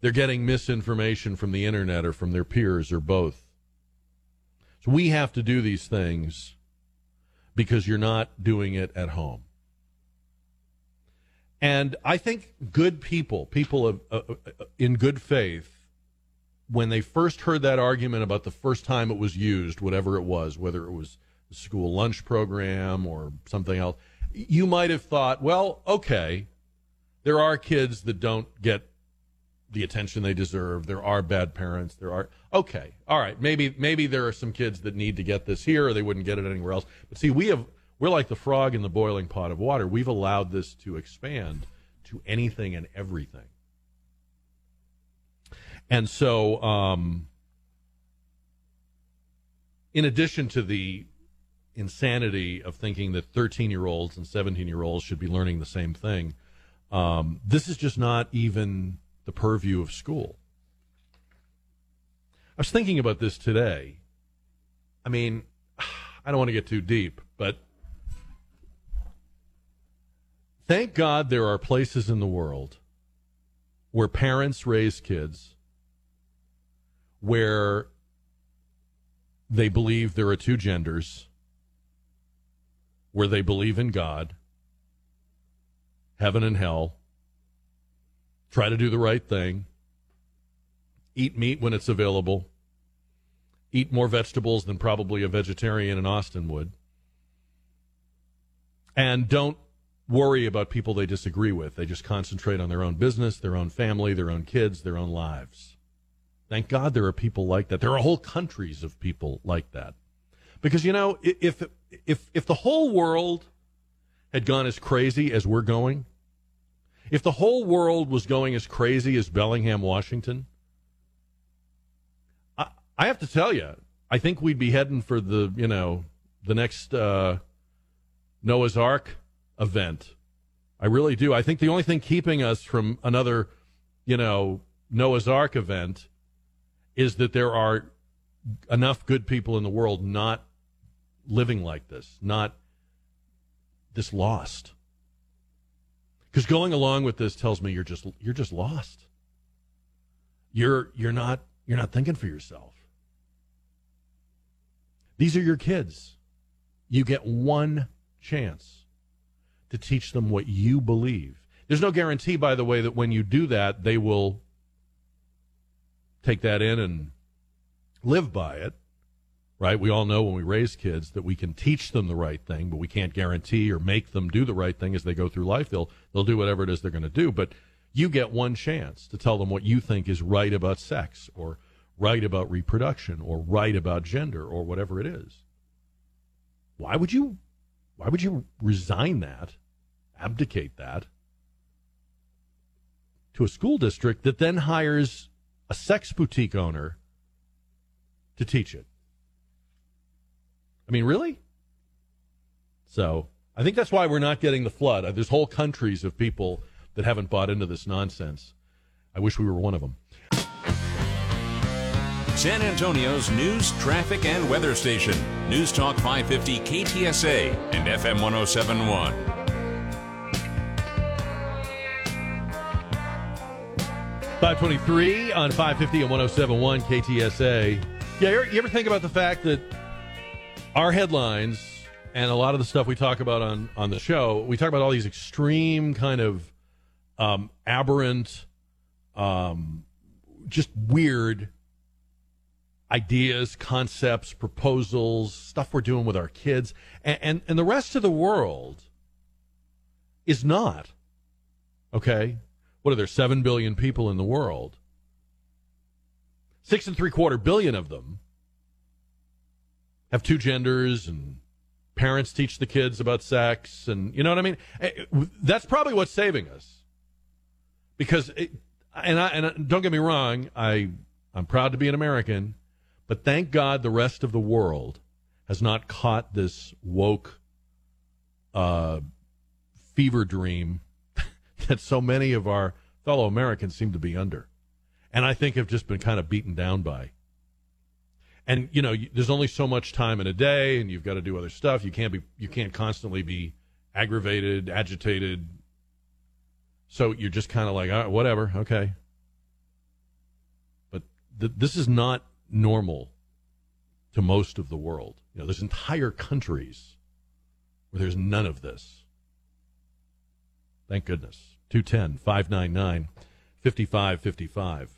They're getting misinformation from the internet or from their peers or both. So we have to do these things because you're not doing it at home. And I think good people, people of, uh, uh, in good faith, when they first heard that argument about the first time it was used, whatever it was, whether it was the school lunch program or something else, you might have thought, well, okay, there are kids that don't get the attention they deserve. There are bad parents. There are okay, all right. Maybe maybe there are some kids that need to get this here, or they wouldn't get it anywhere else. But see, we have we're like the frog in the boiling pot of water. We've allowed this to expand to anything and everything. And so, um, in addition to the insanity of thinking that 13 year olds and 17 year olds should be learning the same thing, um, this is just not even the purview of school. I was thinking about this today. I mean, I don't want to get too deep, but thank God there are places in the world where parents raise kids where they believe there are two genders, where they believe in God, heaven and hell, try to do the right thing, eat meat when it's available, eat more vegetables than probably a vegetarian in Austin would, and don't worry about people they disagree with. They just concentrate on their own business, their own family, their own kids, their own lives. Thank God there are people like that. There are whole countries of people like that. Because you know, if if if the whole world had gone as crazy as we're going, if the whole world was going as crazy as Bellingham, Washington, I, I have to tell you, I think we'd be heading for the you know the next uh, Noah's Ark event. I really do. I think the only thing keeping us from another, you know, Noah's Ark event is that there are enough good people in the world not living like this, not this lost. Because going along with this tells me you're just you're just lost. You're you're not you're not thinking for yourself. These are your kids. You get one chance to teach them what you believe. There's no guarantee, by the way, that when you do that, they will take that in and live by it. Right? We all know when we raise kids that we can teach them the right thing, but we can't guarantee or make them do the right thing as they go through life. They'll they'll do whatever it is they're going to do, but you get one chance to tell them what you think is right about sex or right about reproduction or right about gender or whatever it is. Why would you why would you resign that, abdicate that to a school district that then hires a sex boutique owner to teach it? I mean, really? So I think that's why we're not getting the flood. Uh, There's whole countries of people that haven't bought into this nonsense. I wish we were one of them. San Antonio's news, traffic, and weather station. News Talk 550 KTSA and FM 1071. Five twenty-three on five fifty and one zero seven one KTSA. Yeah, you ever, you ever think about the fact that our headlines and a lot of the stuff we talk about on on the show, we talk about all these extreme kind of um, aberrant, um, just weird ideas, concepts, proposals, stuff we're doing with our kids, and, and, and the rest of the world is not. Okay? What are there, 7 billion people in the world? Six and three quarter billion of them have two genders and parents teach the kids about sex and you know what I mean? Eh, That's probably what's saving us. Because it, and I and don't get me wrong, I I'm proud to be an American, but thank God the rest of the world has not caught this woke uh, fever dream that so many of our fellow Americans seem to be under. And I think have just been kind of beaten down by. And you know, there's only so much time in a day and you've got to do other stuff. You can't be you can't constantly be aggravated, agitated. So you're just kind of like, "All right, whatever, okay. But th- this is not normal to most of the world. You know, there's entire countries where there's none of this. Thank goodness. 210 599 5555.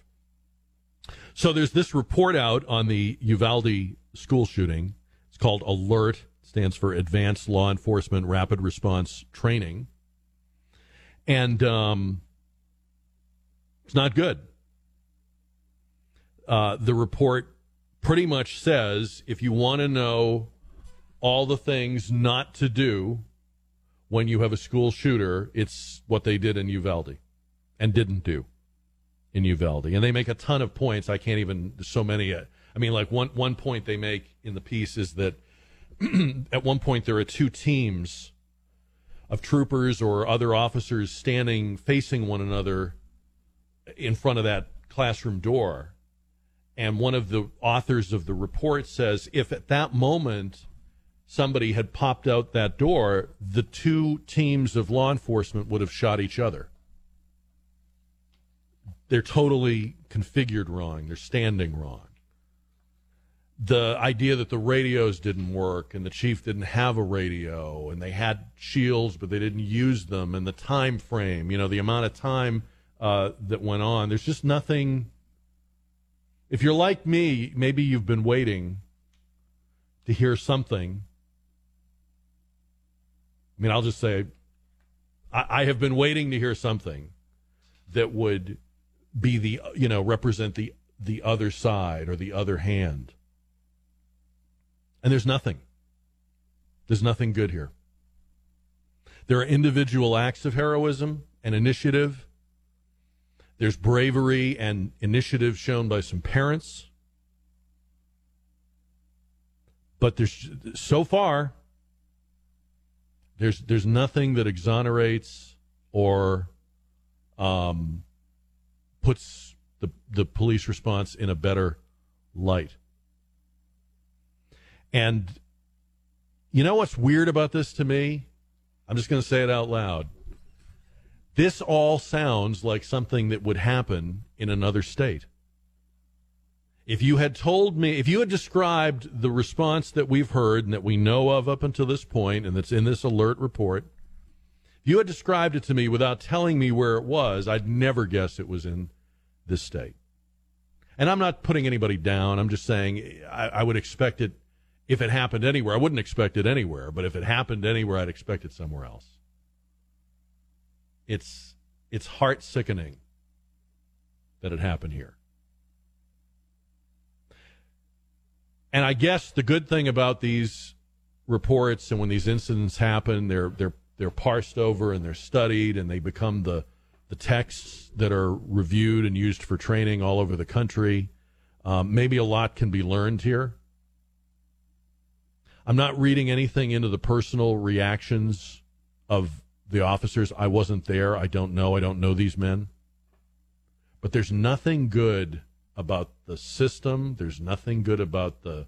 So there's this report out on the Uvalde school shooting. It's called ALERT, stands for Advanced Law Enforcement Rapid Response Training. And um, it's not good. Uh, the report pretty much says if you want to know all the things not to do when you have a school shooter, it's what they did in Uvalde and didn't do in Uvalde. And they make a ton of points. I can't even, so many. uh, I mean, like one, one point they make in the piece is that at one point there are two teams of troopers or other officers standing facing one another in front of that classroom door. And one of the authors of the report says if at that moment somebody had popped out that door, the two teams of law enforcement would have shot each other. They're totally configured wrong, they're standing wrong. The idea that the radios didn't work and the chief didn't have a radio and they had shields but they didn't use them and the time frame, you know, the amount of time uh, that went on, there's just nothing if you're like me, maybe you've been waiting to hear something. I mean, I'll just say, I, I have been waiting to hear something that would be the, you know, represent the the other side or the other hand. And there's nothing. There's nothing good here. There are individual acts of heroism and initiative. There's bravery and initiative shown by some parents. But there's so far there's there's nothing that exonerates or um, puts the the police response in a better light. And you know what's weird about this to me? I'm just going to say it out loud. This all sounds like something that would happen in another state. If you had told me, if you had described the response that we've heard and that we know of up until this point, and that's in this alert report, if you had described it to me without telling me where it was, I'd never guess it was in this state. And I'm not putting anybody down. I'm just saying I, I would expect it if it happened anywhere. I wouldn't expect it anywhere, but if it happened anywhere, I'd expect it somewhere else. It's it's heart sickening that it happened here. And I guess the good thing about these reports and when these incidents happen, they're they're they're parsed over and they're studied and they become the the texts that are reviewed and used for training all over the country. Um, maybe a lot can be learned here. I'm not reading anything into the personal reactions of the officers. I wasn't there. I don't know. I don't know these men. But there's nothing good about the system. There's nothing good about the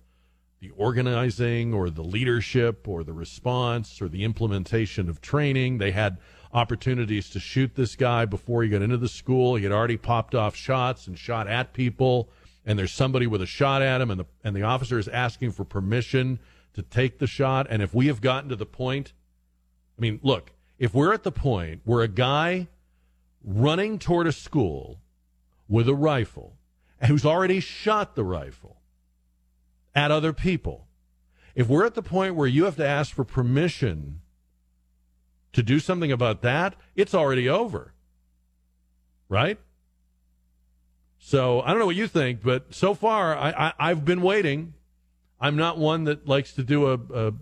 the organizing or the leadership or the response or the implementation of training. They had opportunities to shoot this guy before he got into the school. He had already popped off shots and shot at people. And there's somebody with a shot at him, and the and the officer is asking for permission to take the shot. And if we have gotten to the point, I mean, look, if we're at the point where a guy running toward a school with a rifle who's already shot the rifle at other people, if we're at the point where you have to ask for permission to do something about that, it's already over. Right? So I don't know what you think, but so far I, I, have been waiting. I'm not one that likes to do a. a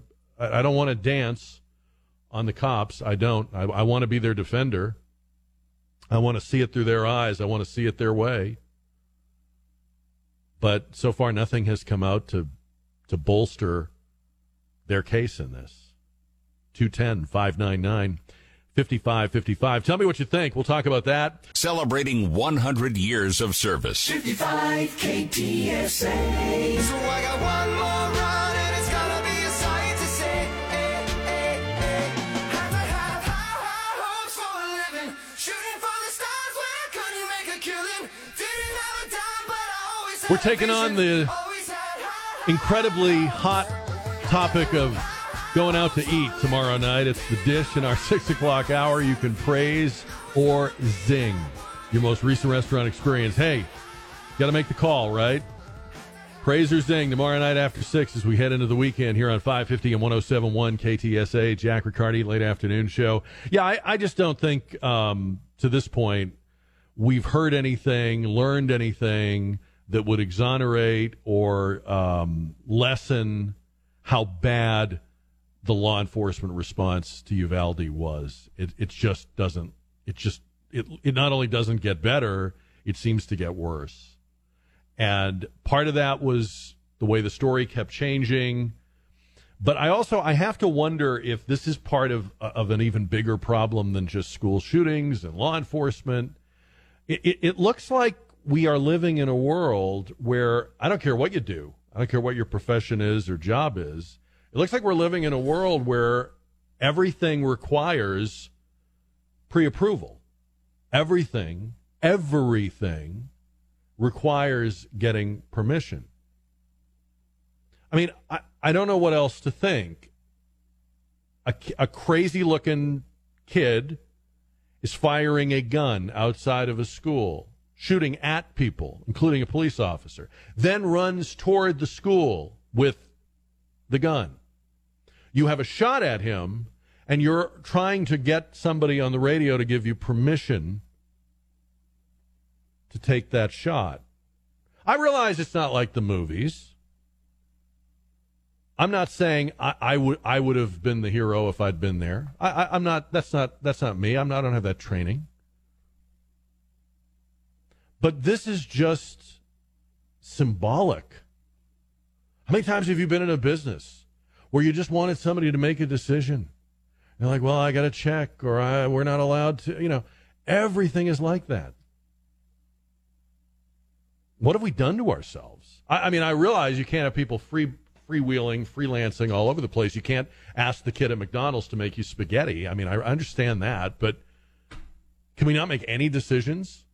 I don't want to dance on the cops. I don't. I, I want to be their defender. I want to see it through their eyes. I want to see it their way. But so far, nothing has come out to to bolster their case in this. 210 599 5555. Tell me what you think. We'll talk about that. Celebrating 100 years of service. 55 KTSA. So We're taking on the incredibly hot topic of going out to eat tomorrow night. It's the dish in our six o'clock hour. You can praise or zing your most recent restaurant experience. Hey, got to make the call, right? Praise or zing tomorrow night after six as we head into the weekend here on 550 and 1071 KTSA. Jack Riccardi, late afternoon show. Yeah, I, I just don't think um, to this point we've heard anything, learned anything that would exonerate or um, lessen how bad the law enforcement response to Uvalde was. It it just doesn't. It just it it not only doesn't get better, it seems to get worse. And part of that was the way the story kept changing. But I also I have to wonder if this is part of of an even bigger problem than just school shootings and law enforcement. It, it, it looks like we are living in a world where I don't care what you do, I don't care what your profession is or job is it looks like we're living in a world where everything requires pre approval. Everything, everything requires getting permission. I mean, I, I don't know what else to think. A, a crazy looking kid is firing a gun outside of a school, shooting at people, including a police officer, then runs toward the school with the gun. You have a shot at him, and you're trying to get somebody on the radio to give you permission to take that shot. I realize it's not like the movies. I'm not saying I, I would I would have been the hero if I'd been there. I, am not. That's not. That's not me. I'm not. I don't have that training. But this is just symbolic how many times have you been in a business where you just wanted somebody to make a decision? You're like, well, I got to check, or I, we're not allowed to. You know, everything is like that. What have we done to ourselves? I, I mean, I realize you can't have people free freewheeling, freelancing all over the place. You can't ask the kid at McDonald's to make you spaghetti. I mean, I understand that, but can we not make any decisions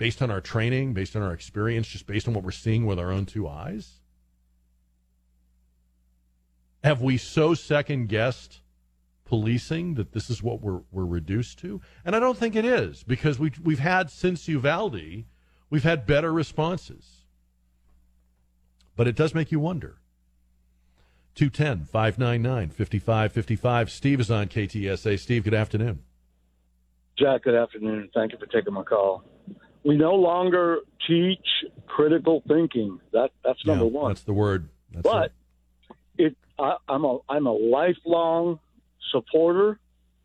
based on our training, based on our experience, just based on what we're seeing with our own two eyes? Have we so second guessed policing that this is what we're we're reduced to? And I don't think it is because we we've had since Uvalde, we've had better responses. But it does make you wonder. 210 599 5555. Steve is on KTSA. Steve, good afternoon. Jack, good afternoon. Thank you for taking my call. We no longer teach critical thinking. That that's number Yeah, one. That's the word. That's but it. it I, I'm a I'm a lifelong supporter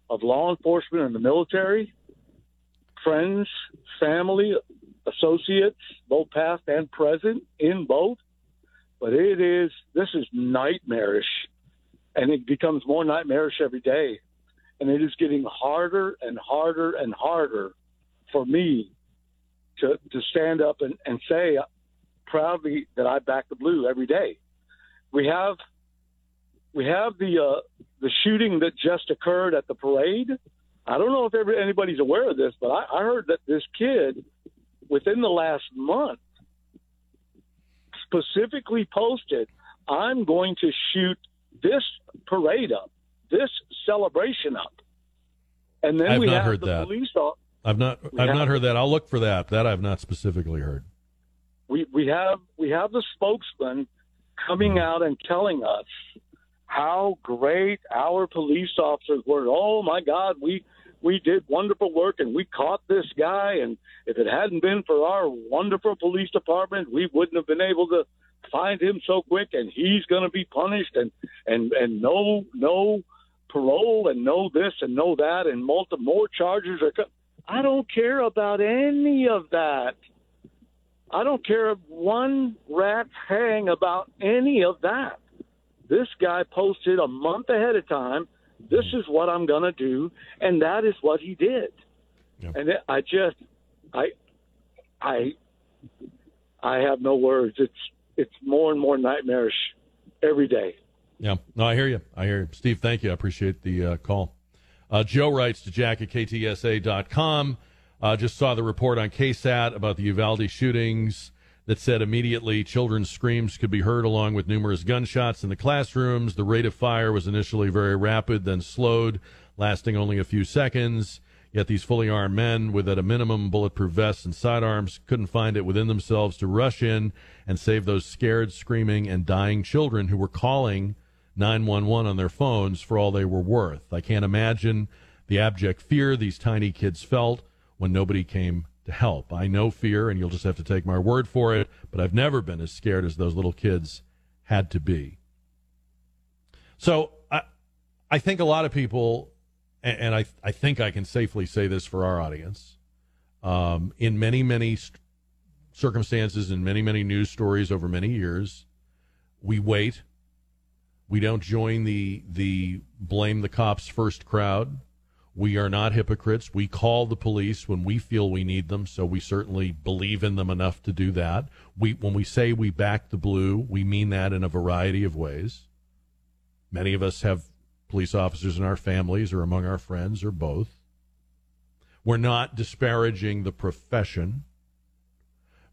of law enforcement and the military, friends, family, associates, both past and present, in both. But it is this is nightmarish, and it becomes more nightmarish every day. and it is getting harder and harder and harder for me to to stand up and, and say proudly that I back the blue every day. We have we have the uh, the shooting that just occurred at the parade. I don't know if every, anybody's aware of this, but I, I heard that this kid within the last month specifically posted, "I'm going to shoot this parade up, this celebration up," and then I've we have heard the that. police. o- I've not We I've have- not heard that. I'll look for that. That I've not specifically heard. we we have we have the spokesman coming hmm. out and telling us how great our police officers were. Oh my God, we we did wonderful work and we caught this guy. And if it hadn't been for our wonderful police department, we wouldn't have been able to find him so quick. And he's going to be punished. And and and no no parole and no this and no that and multi more charges are. Co- I don't care about any of that. I don't care one rat's hang about any of that. This guy posted a month ahead of time. This is what I'm going to do, and that is what he did. And I just, I, I, I have no words. It's it's more and more nightmarish every day. Yeah. No, I hear you. I hear you. Steve, thank you. I appreciate the uh, call. Uh, Joe writes to jack at ktsa.com. Uh, just saw the report on KSAT about the Uvalde shootings that said immediately children's screams could be heard along with numerous gunshots in the classrooms. The rate of fire was initially very rapid, then slowed, lasting only a few seconds. Yet these fully armed men, with at a minimum bulletproof vests and sidearms, couldn't find it within themselves to rush in and save those scared, screaming, and dying children who were calling 911 on their phones for all they were worth. I can't imagine the abject fear these tiny kids felt when nobody came to help. I know fear, and you'll just have to take my word for it, but I've never been as scared as those little kids had to be. So I, I think a lot of people, and, and I, I think I can safely say this for our audience, um, in many, many st- circumstances, in many, many news stories over many years, we wait. We don't join the the blame the cops first crowd. We are not hypocrites. We call the police when we feel we need them, so we certainly believe in them enough to do that. We when we say we back the blue, we mean that in a variety of ways. Many of us have police officers in our families or among our friends or both. We're not disparaging the profession,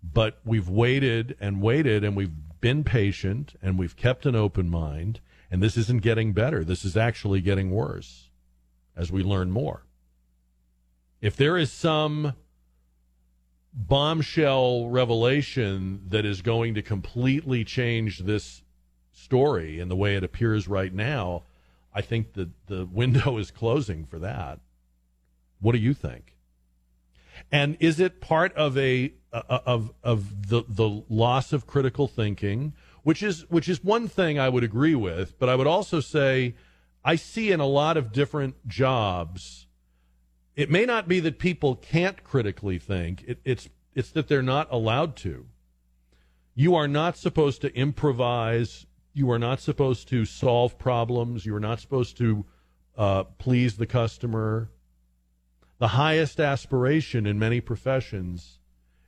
but we've waited and waited and we've been patient and we've kept an open mind, and this isn't getting better. This is actually getting worse as we learn more. If there is some bombshell revelation that is going to completely change this story in the way it appears right now, I think that the window is closing for that. What do you think? And is it part of a uh, of of the the loss of critical thinking, which is which is one thing I would agree with, but I would also say I see in a lot of different jobs. It may not be that people can't critically think. It, it's it's that they're not allowed to. You are not supposed to improvise. You are not supposed to solve problems. You are not supposed to uh, please the customer. The highest aspiration in many professions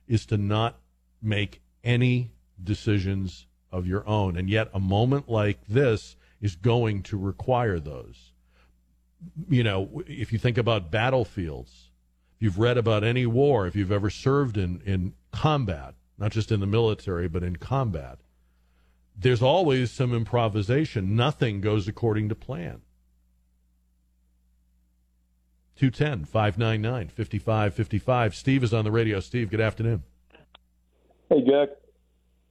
is to not make any decisions of your own. And yet, a moment like this is going to require those. You know, if you think about battlefields, if you've read about any war, if you've ever served in, in combat, not just in the military, but in combat, there's always some improvisation. Nothing goes according to plan. 210 599 5555. Steve is on the radio. Steve, good afternoon. Hey, Jack.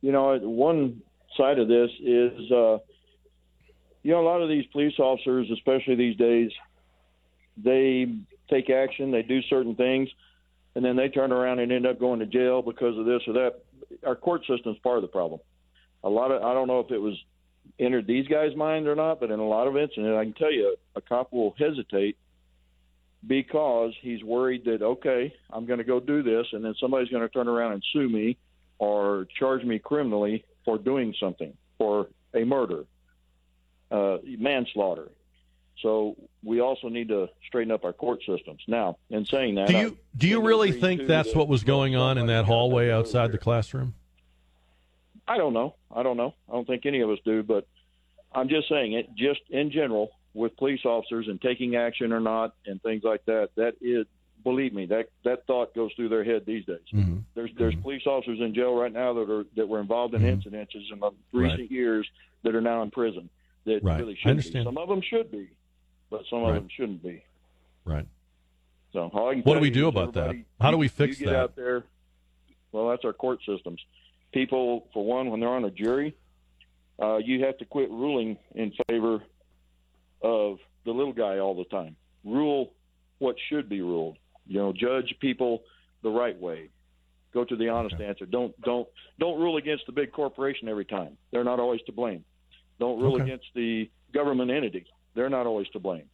You know, one side of this is, uh, you know, a lot of these police officers, especially these days, they take action, they do certain things, and then they turn around and end up going to jail because of this or that. Our court system's part of the problem. A lot of, I don't know if it was entered these guys' mind or not, but in a lot of incidents, I can tell you, a cop will hesitate because he's worried that okay, I'm going to go do this, and then somebody's going to turn around and sue me or charge me criminally for doing something, for a murder, uh, manslaughter. So we also need to straighten up our court systems. Now, in saying that, Do I- you do you really think that's that- what was going on in that hallway outside the classroom? I don't know. I don't know. I don't think any of us do, but I'm just saying it. Just in general, with police officers and taking action or not, and things like that. That is, believe me, that that thought goes through their head these days. Mm-hmm. There's there's police officers in jail right now that are that were involved in incidents in the recent Right. years that are now in prison. That Right. really should be. understand. Some of them should be, but some of Right. them shouldn't be. Right. So all I can What do we do about that? How do we fix you get that? out there. Well, that's our court systems. People, for one, when they're on a jury, uh, you have to quit ruling in favor of the little guy all the time. Rule what should be ruled. You know, judge people the right way. Go to the honest answer. Don't don't don't rule against the big corporation every time. They're not always to blame. Don't rule Okay. against the government entity. They're not always to blame.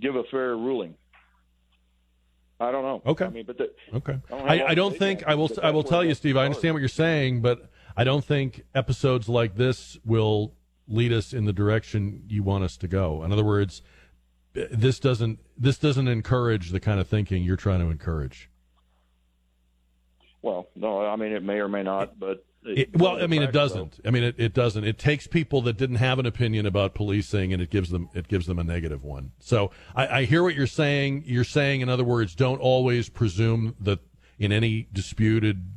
Give a fair ruling. I don't know. Okay. I mean, but the, Okay. I don't I, I don't think on I will. I will tell you, that Steve. I understand what you're saying, but I don't think episodes like this will lead us in the direction you want us to go. In other words, this doesn't this doesn't encourage the kind of thinking you're trying to encourage. Well, no, I mean it may or may not, but It, well, I mean, it doesn't. I mean, it, it doesn't. It takes people that didn't have an opinion about policing, and it gives them it gives them a negative one. So I, I hear what you're saying. You're saying, in other words, don't always presume that in any disputed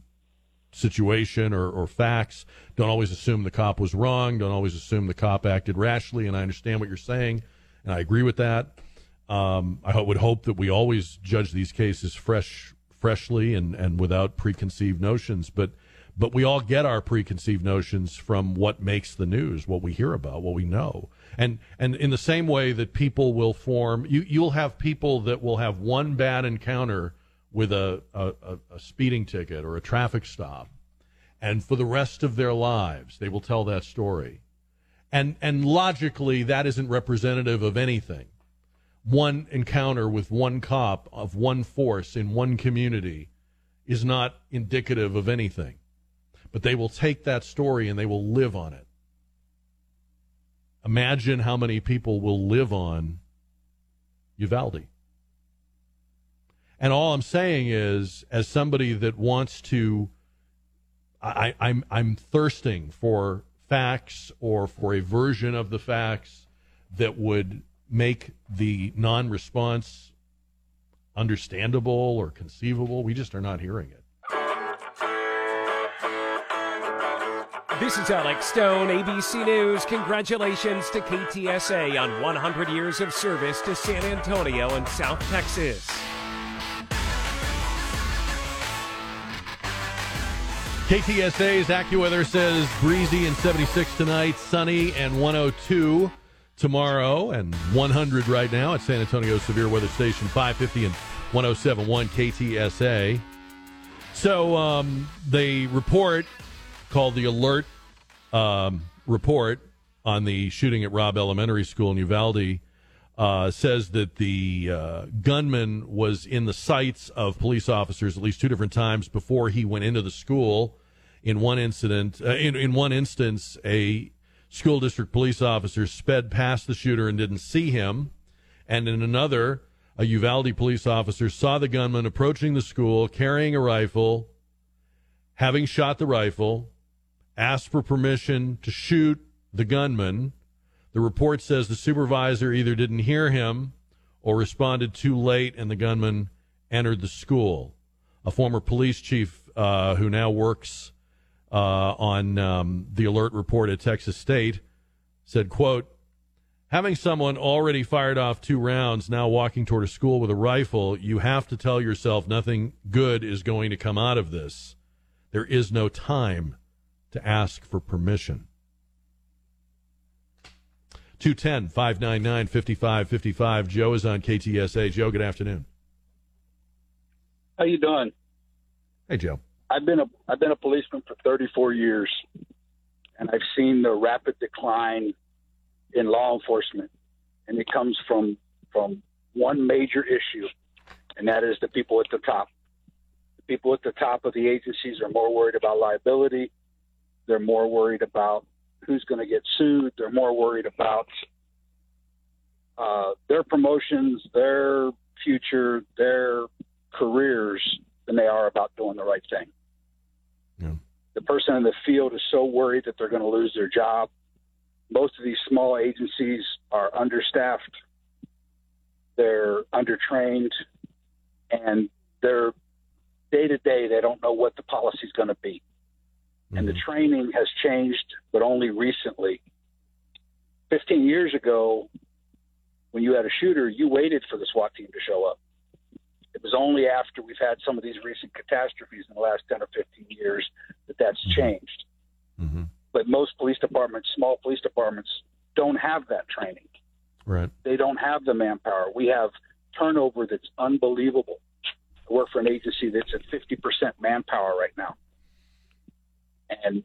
situation or, or facts, don't always assume the cop was wrong. Don't always assume the cop acted rashly. And I understand what you're saying, and I agree with that. Um, I would hope that we always judge these cases fresh, freshly, and, and without preconceived notions. But but we all get our preconceived notions from what makes the news, what we hear about, what we know. And and in the same way that people will form, you you'll have people that will have one bad encounter with a, a, a- speeding ticket or a traffic stop, and for the rest of their lives they will tell that story. And and logically that isn't representative of anything. One encounter with one cop of one force in one community is not indicative of anything but they will take that story and they will live on it. Imagine how many people will live on Uvalde. And all I'm saying is, as somebody that wants to, I, I'm I'm thirsting for facts or for a version of the facts that would make the non-response understandable or conceivable. We just are not hearing it. This is Alex Stone, ABC News. Congratulations to KTSA on 100 years of service to San Antonio and South Texas. KTSA's AccuWeather says breezy and 76 tonight, sunny and 102 tomorrow, and 100 right now at San Antonio Severe Weather Station 550 and 1071 KTSA. So um, the report called the ALERRT um, report on the shooting at Robb Elementary School in Uvalde uh, says that the uh, gunman was in the sights of police officers at least two different times before he went into the school. In one incident, uh, in, in one instance, a school district police officer sped past the shooter and didn't see him. And in another, a Uvalde police officer saw the gunman approaching the school carrying a rifle, having shot the rifle, asked for permission to shoot the gunman. The report says the supervisor either didn't hear him or responded too late, and the gunman entered the school. A former police chief uh, who now works uh, on um, the ALERRT report at Texas State said, "quote Having someone already fired off two rounds now walking toward a school with a rifle, you have to tell yourself nothing good is going to come out of this. There is no time to ask for permission." 210 599 5555. Joe is on KTSA. Joe, good afternoon. How you doing? Hey, Joe. I've been a I've been a policeman for 34 years, and I've seen the rapid decline in law enforcement, and it comes from from one major issue, and that is the people at the top. The people at the top of the agencies are more worried about liability. They're more worried about who's going to get sued. They're more worried about uh, their promotions, their future, their careers than they are about doing the right thing. The person in the field is so worried that they're going to lose their job. Most of these small agencies are understaffed, they're undertrained, and they're day to day, they don't know what the policy is going to be. And the mm-hmm. training has changed, but only recently. 15 years ago, when you had a shooter, you waited for the SWAT team to show up. It was only after we've had some of these recent catastrophes in the last 10 or 15 years that that's mm-hmm. changed. Mm-hmm. But most police departments, small police departments, don't have that training. Right. They don't have the manpower. We have turnover that's unbelievable. I work for an agency that's at 50% manpower right now. And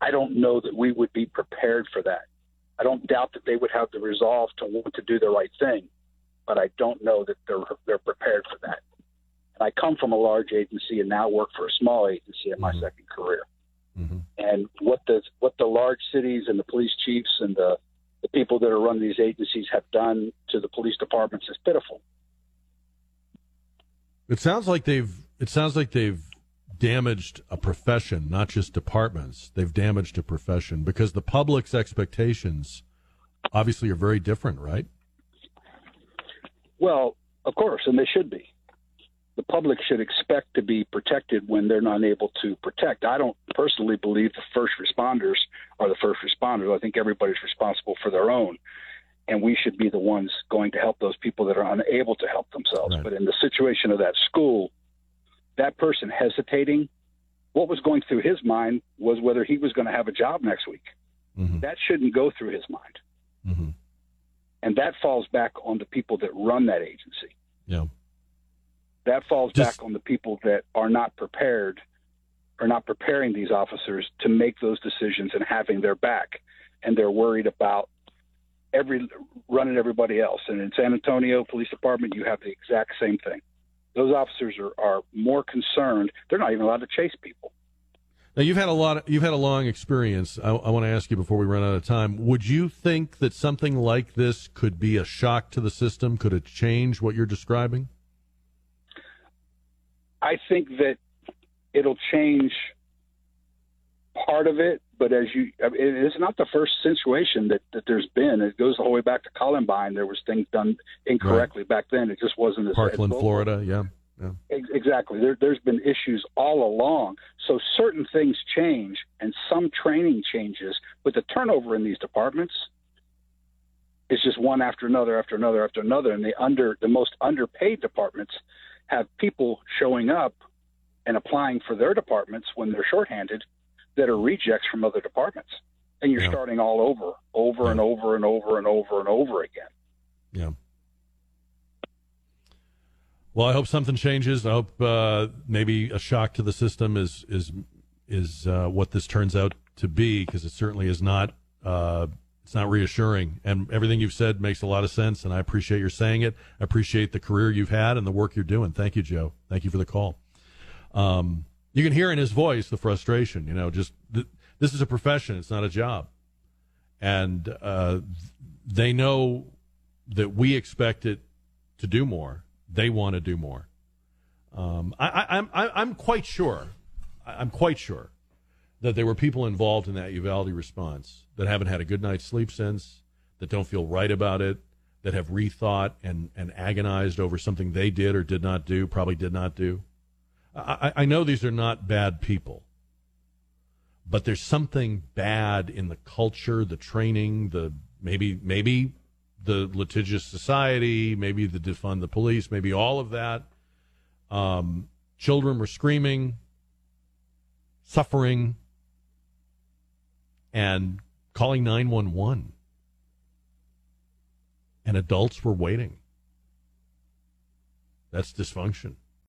I don't know that we would be prepared for that. I don't doubt that they would have the resolve to want to do the right thing, but I don't know that they're they're prepared for that. And I come from a large agency and now work for a small agency in my mm-hmm. second career. Mm-hmm. And what the what the large cities and the police chiefs and the the people that are running these agencies have done to the police departments is pitiful. It sounds like they've. It sounds like they've damaged a profession, not just departments. They've damaged a profession because the public's expectations obviously are very different, right? Well, of course, and they should be. The public should expect to be protected when they're not able to protect. I don't personally believe the first responders are the first responders. I think everybody's responsible for their own. And we should be the ones going to help those people that are unable to help themselves. But in the situation of that school, that person hesitating, what was going through his mind was whether he was going to have a job next week. Mm-hmm. That shouldn't go through his mind. Mm-hmm. And that falls back on the people that run that agency. Yeah. That falls back on the people that are not prepared are not preparing these officers to make those decisions and having their back. And they're worried about every running everybody else. And in San Antonio Police Department, you have the exact same thing. Those officers are, are more concerned. They're not even allowed to chase people. Now you've had a lot. Of, you've had a long experience. I, I want to ask you before we run out of time. Would you think that something like this could be a shock to the system? Could it change what you're describing? I think that it'll change part of it, but as you, I mean, it is not the first situation that, that there's been. It goes all the way back to Columbine. There was things done incorrectly back then. It just wasn't as Parkland, as Florida. Yeah. Yeah. Ex- Exactly. There, there's been issues all along. So certain things change and some training changes, but the turnover in these departments is just one after another after another after another. And the under the most underpaid departments have people showing up and applying for their departments when they're shorthanded that are rejects from other departments. And you're starting all over, over and over and over and over and over again. Yeah. Well, I hope something changes. I hope uh, maybe a shock to the system is is is uh, what this turns out to be because it certainly is not. Uh, it's not reassuring, and everything you've said makes a lot of sense. And I appreciate your saying it. I appreciate the career you've had and the work you're doing. Thank you, Joe. Thank you for the call. Um, you can hear in his voice the frustration. You know, just th- this is a profession; it's not a job, and uh, they know that we expect it to do more. They want to do more. Um, I, I, I'm I'm quite sure. I'm quite sure that there were people involved in that Uvalde response that haven't had a good night's sleep since, that don't feel right about it, that have rethought and, and agonized over something they did or did not do, probably did not do. I, I know these are not bad people, but there's something bad in the culture, the training, the maybe maybe the litigious society, maybe the defund the police, maybe all of that. Um, children were screaming, suffering, and calling 911. And adults were waiting. That's dysfunction.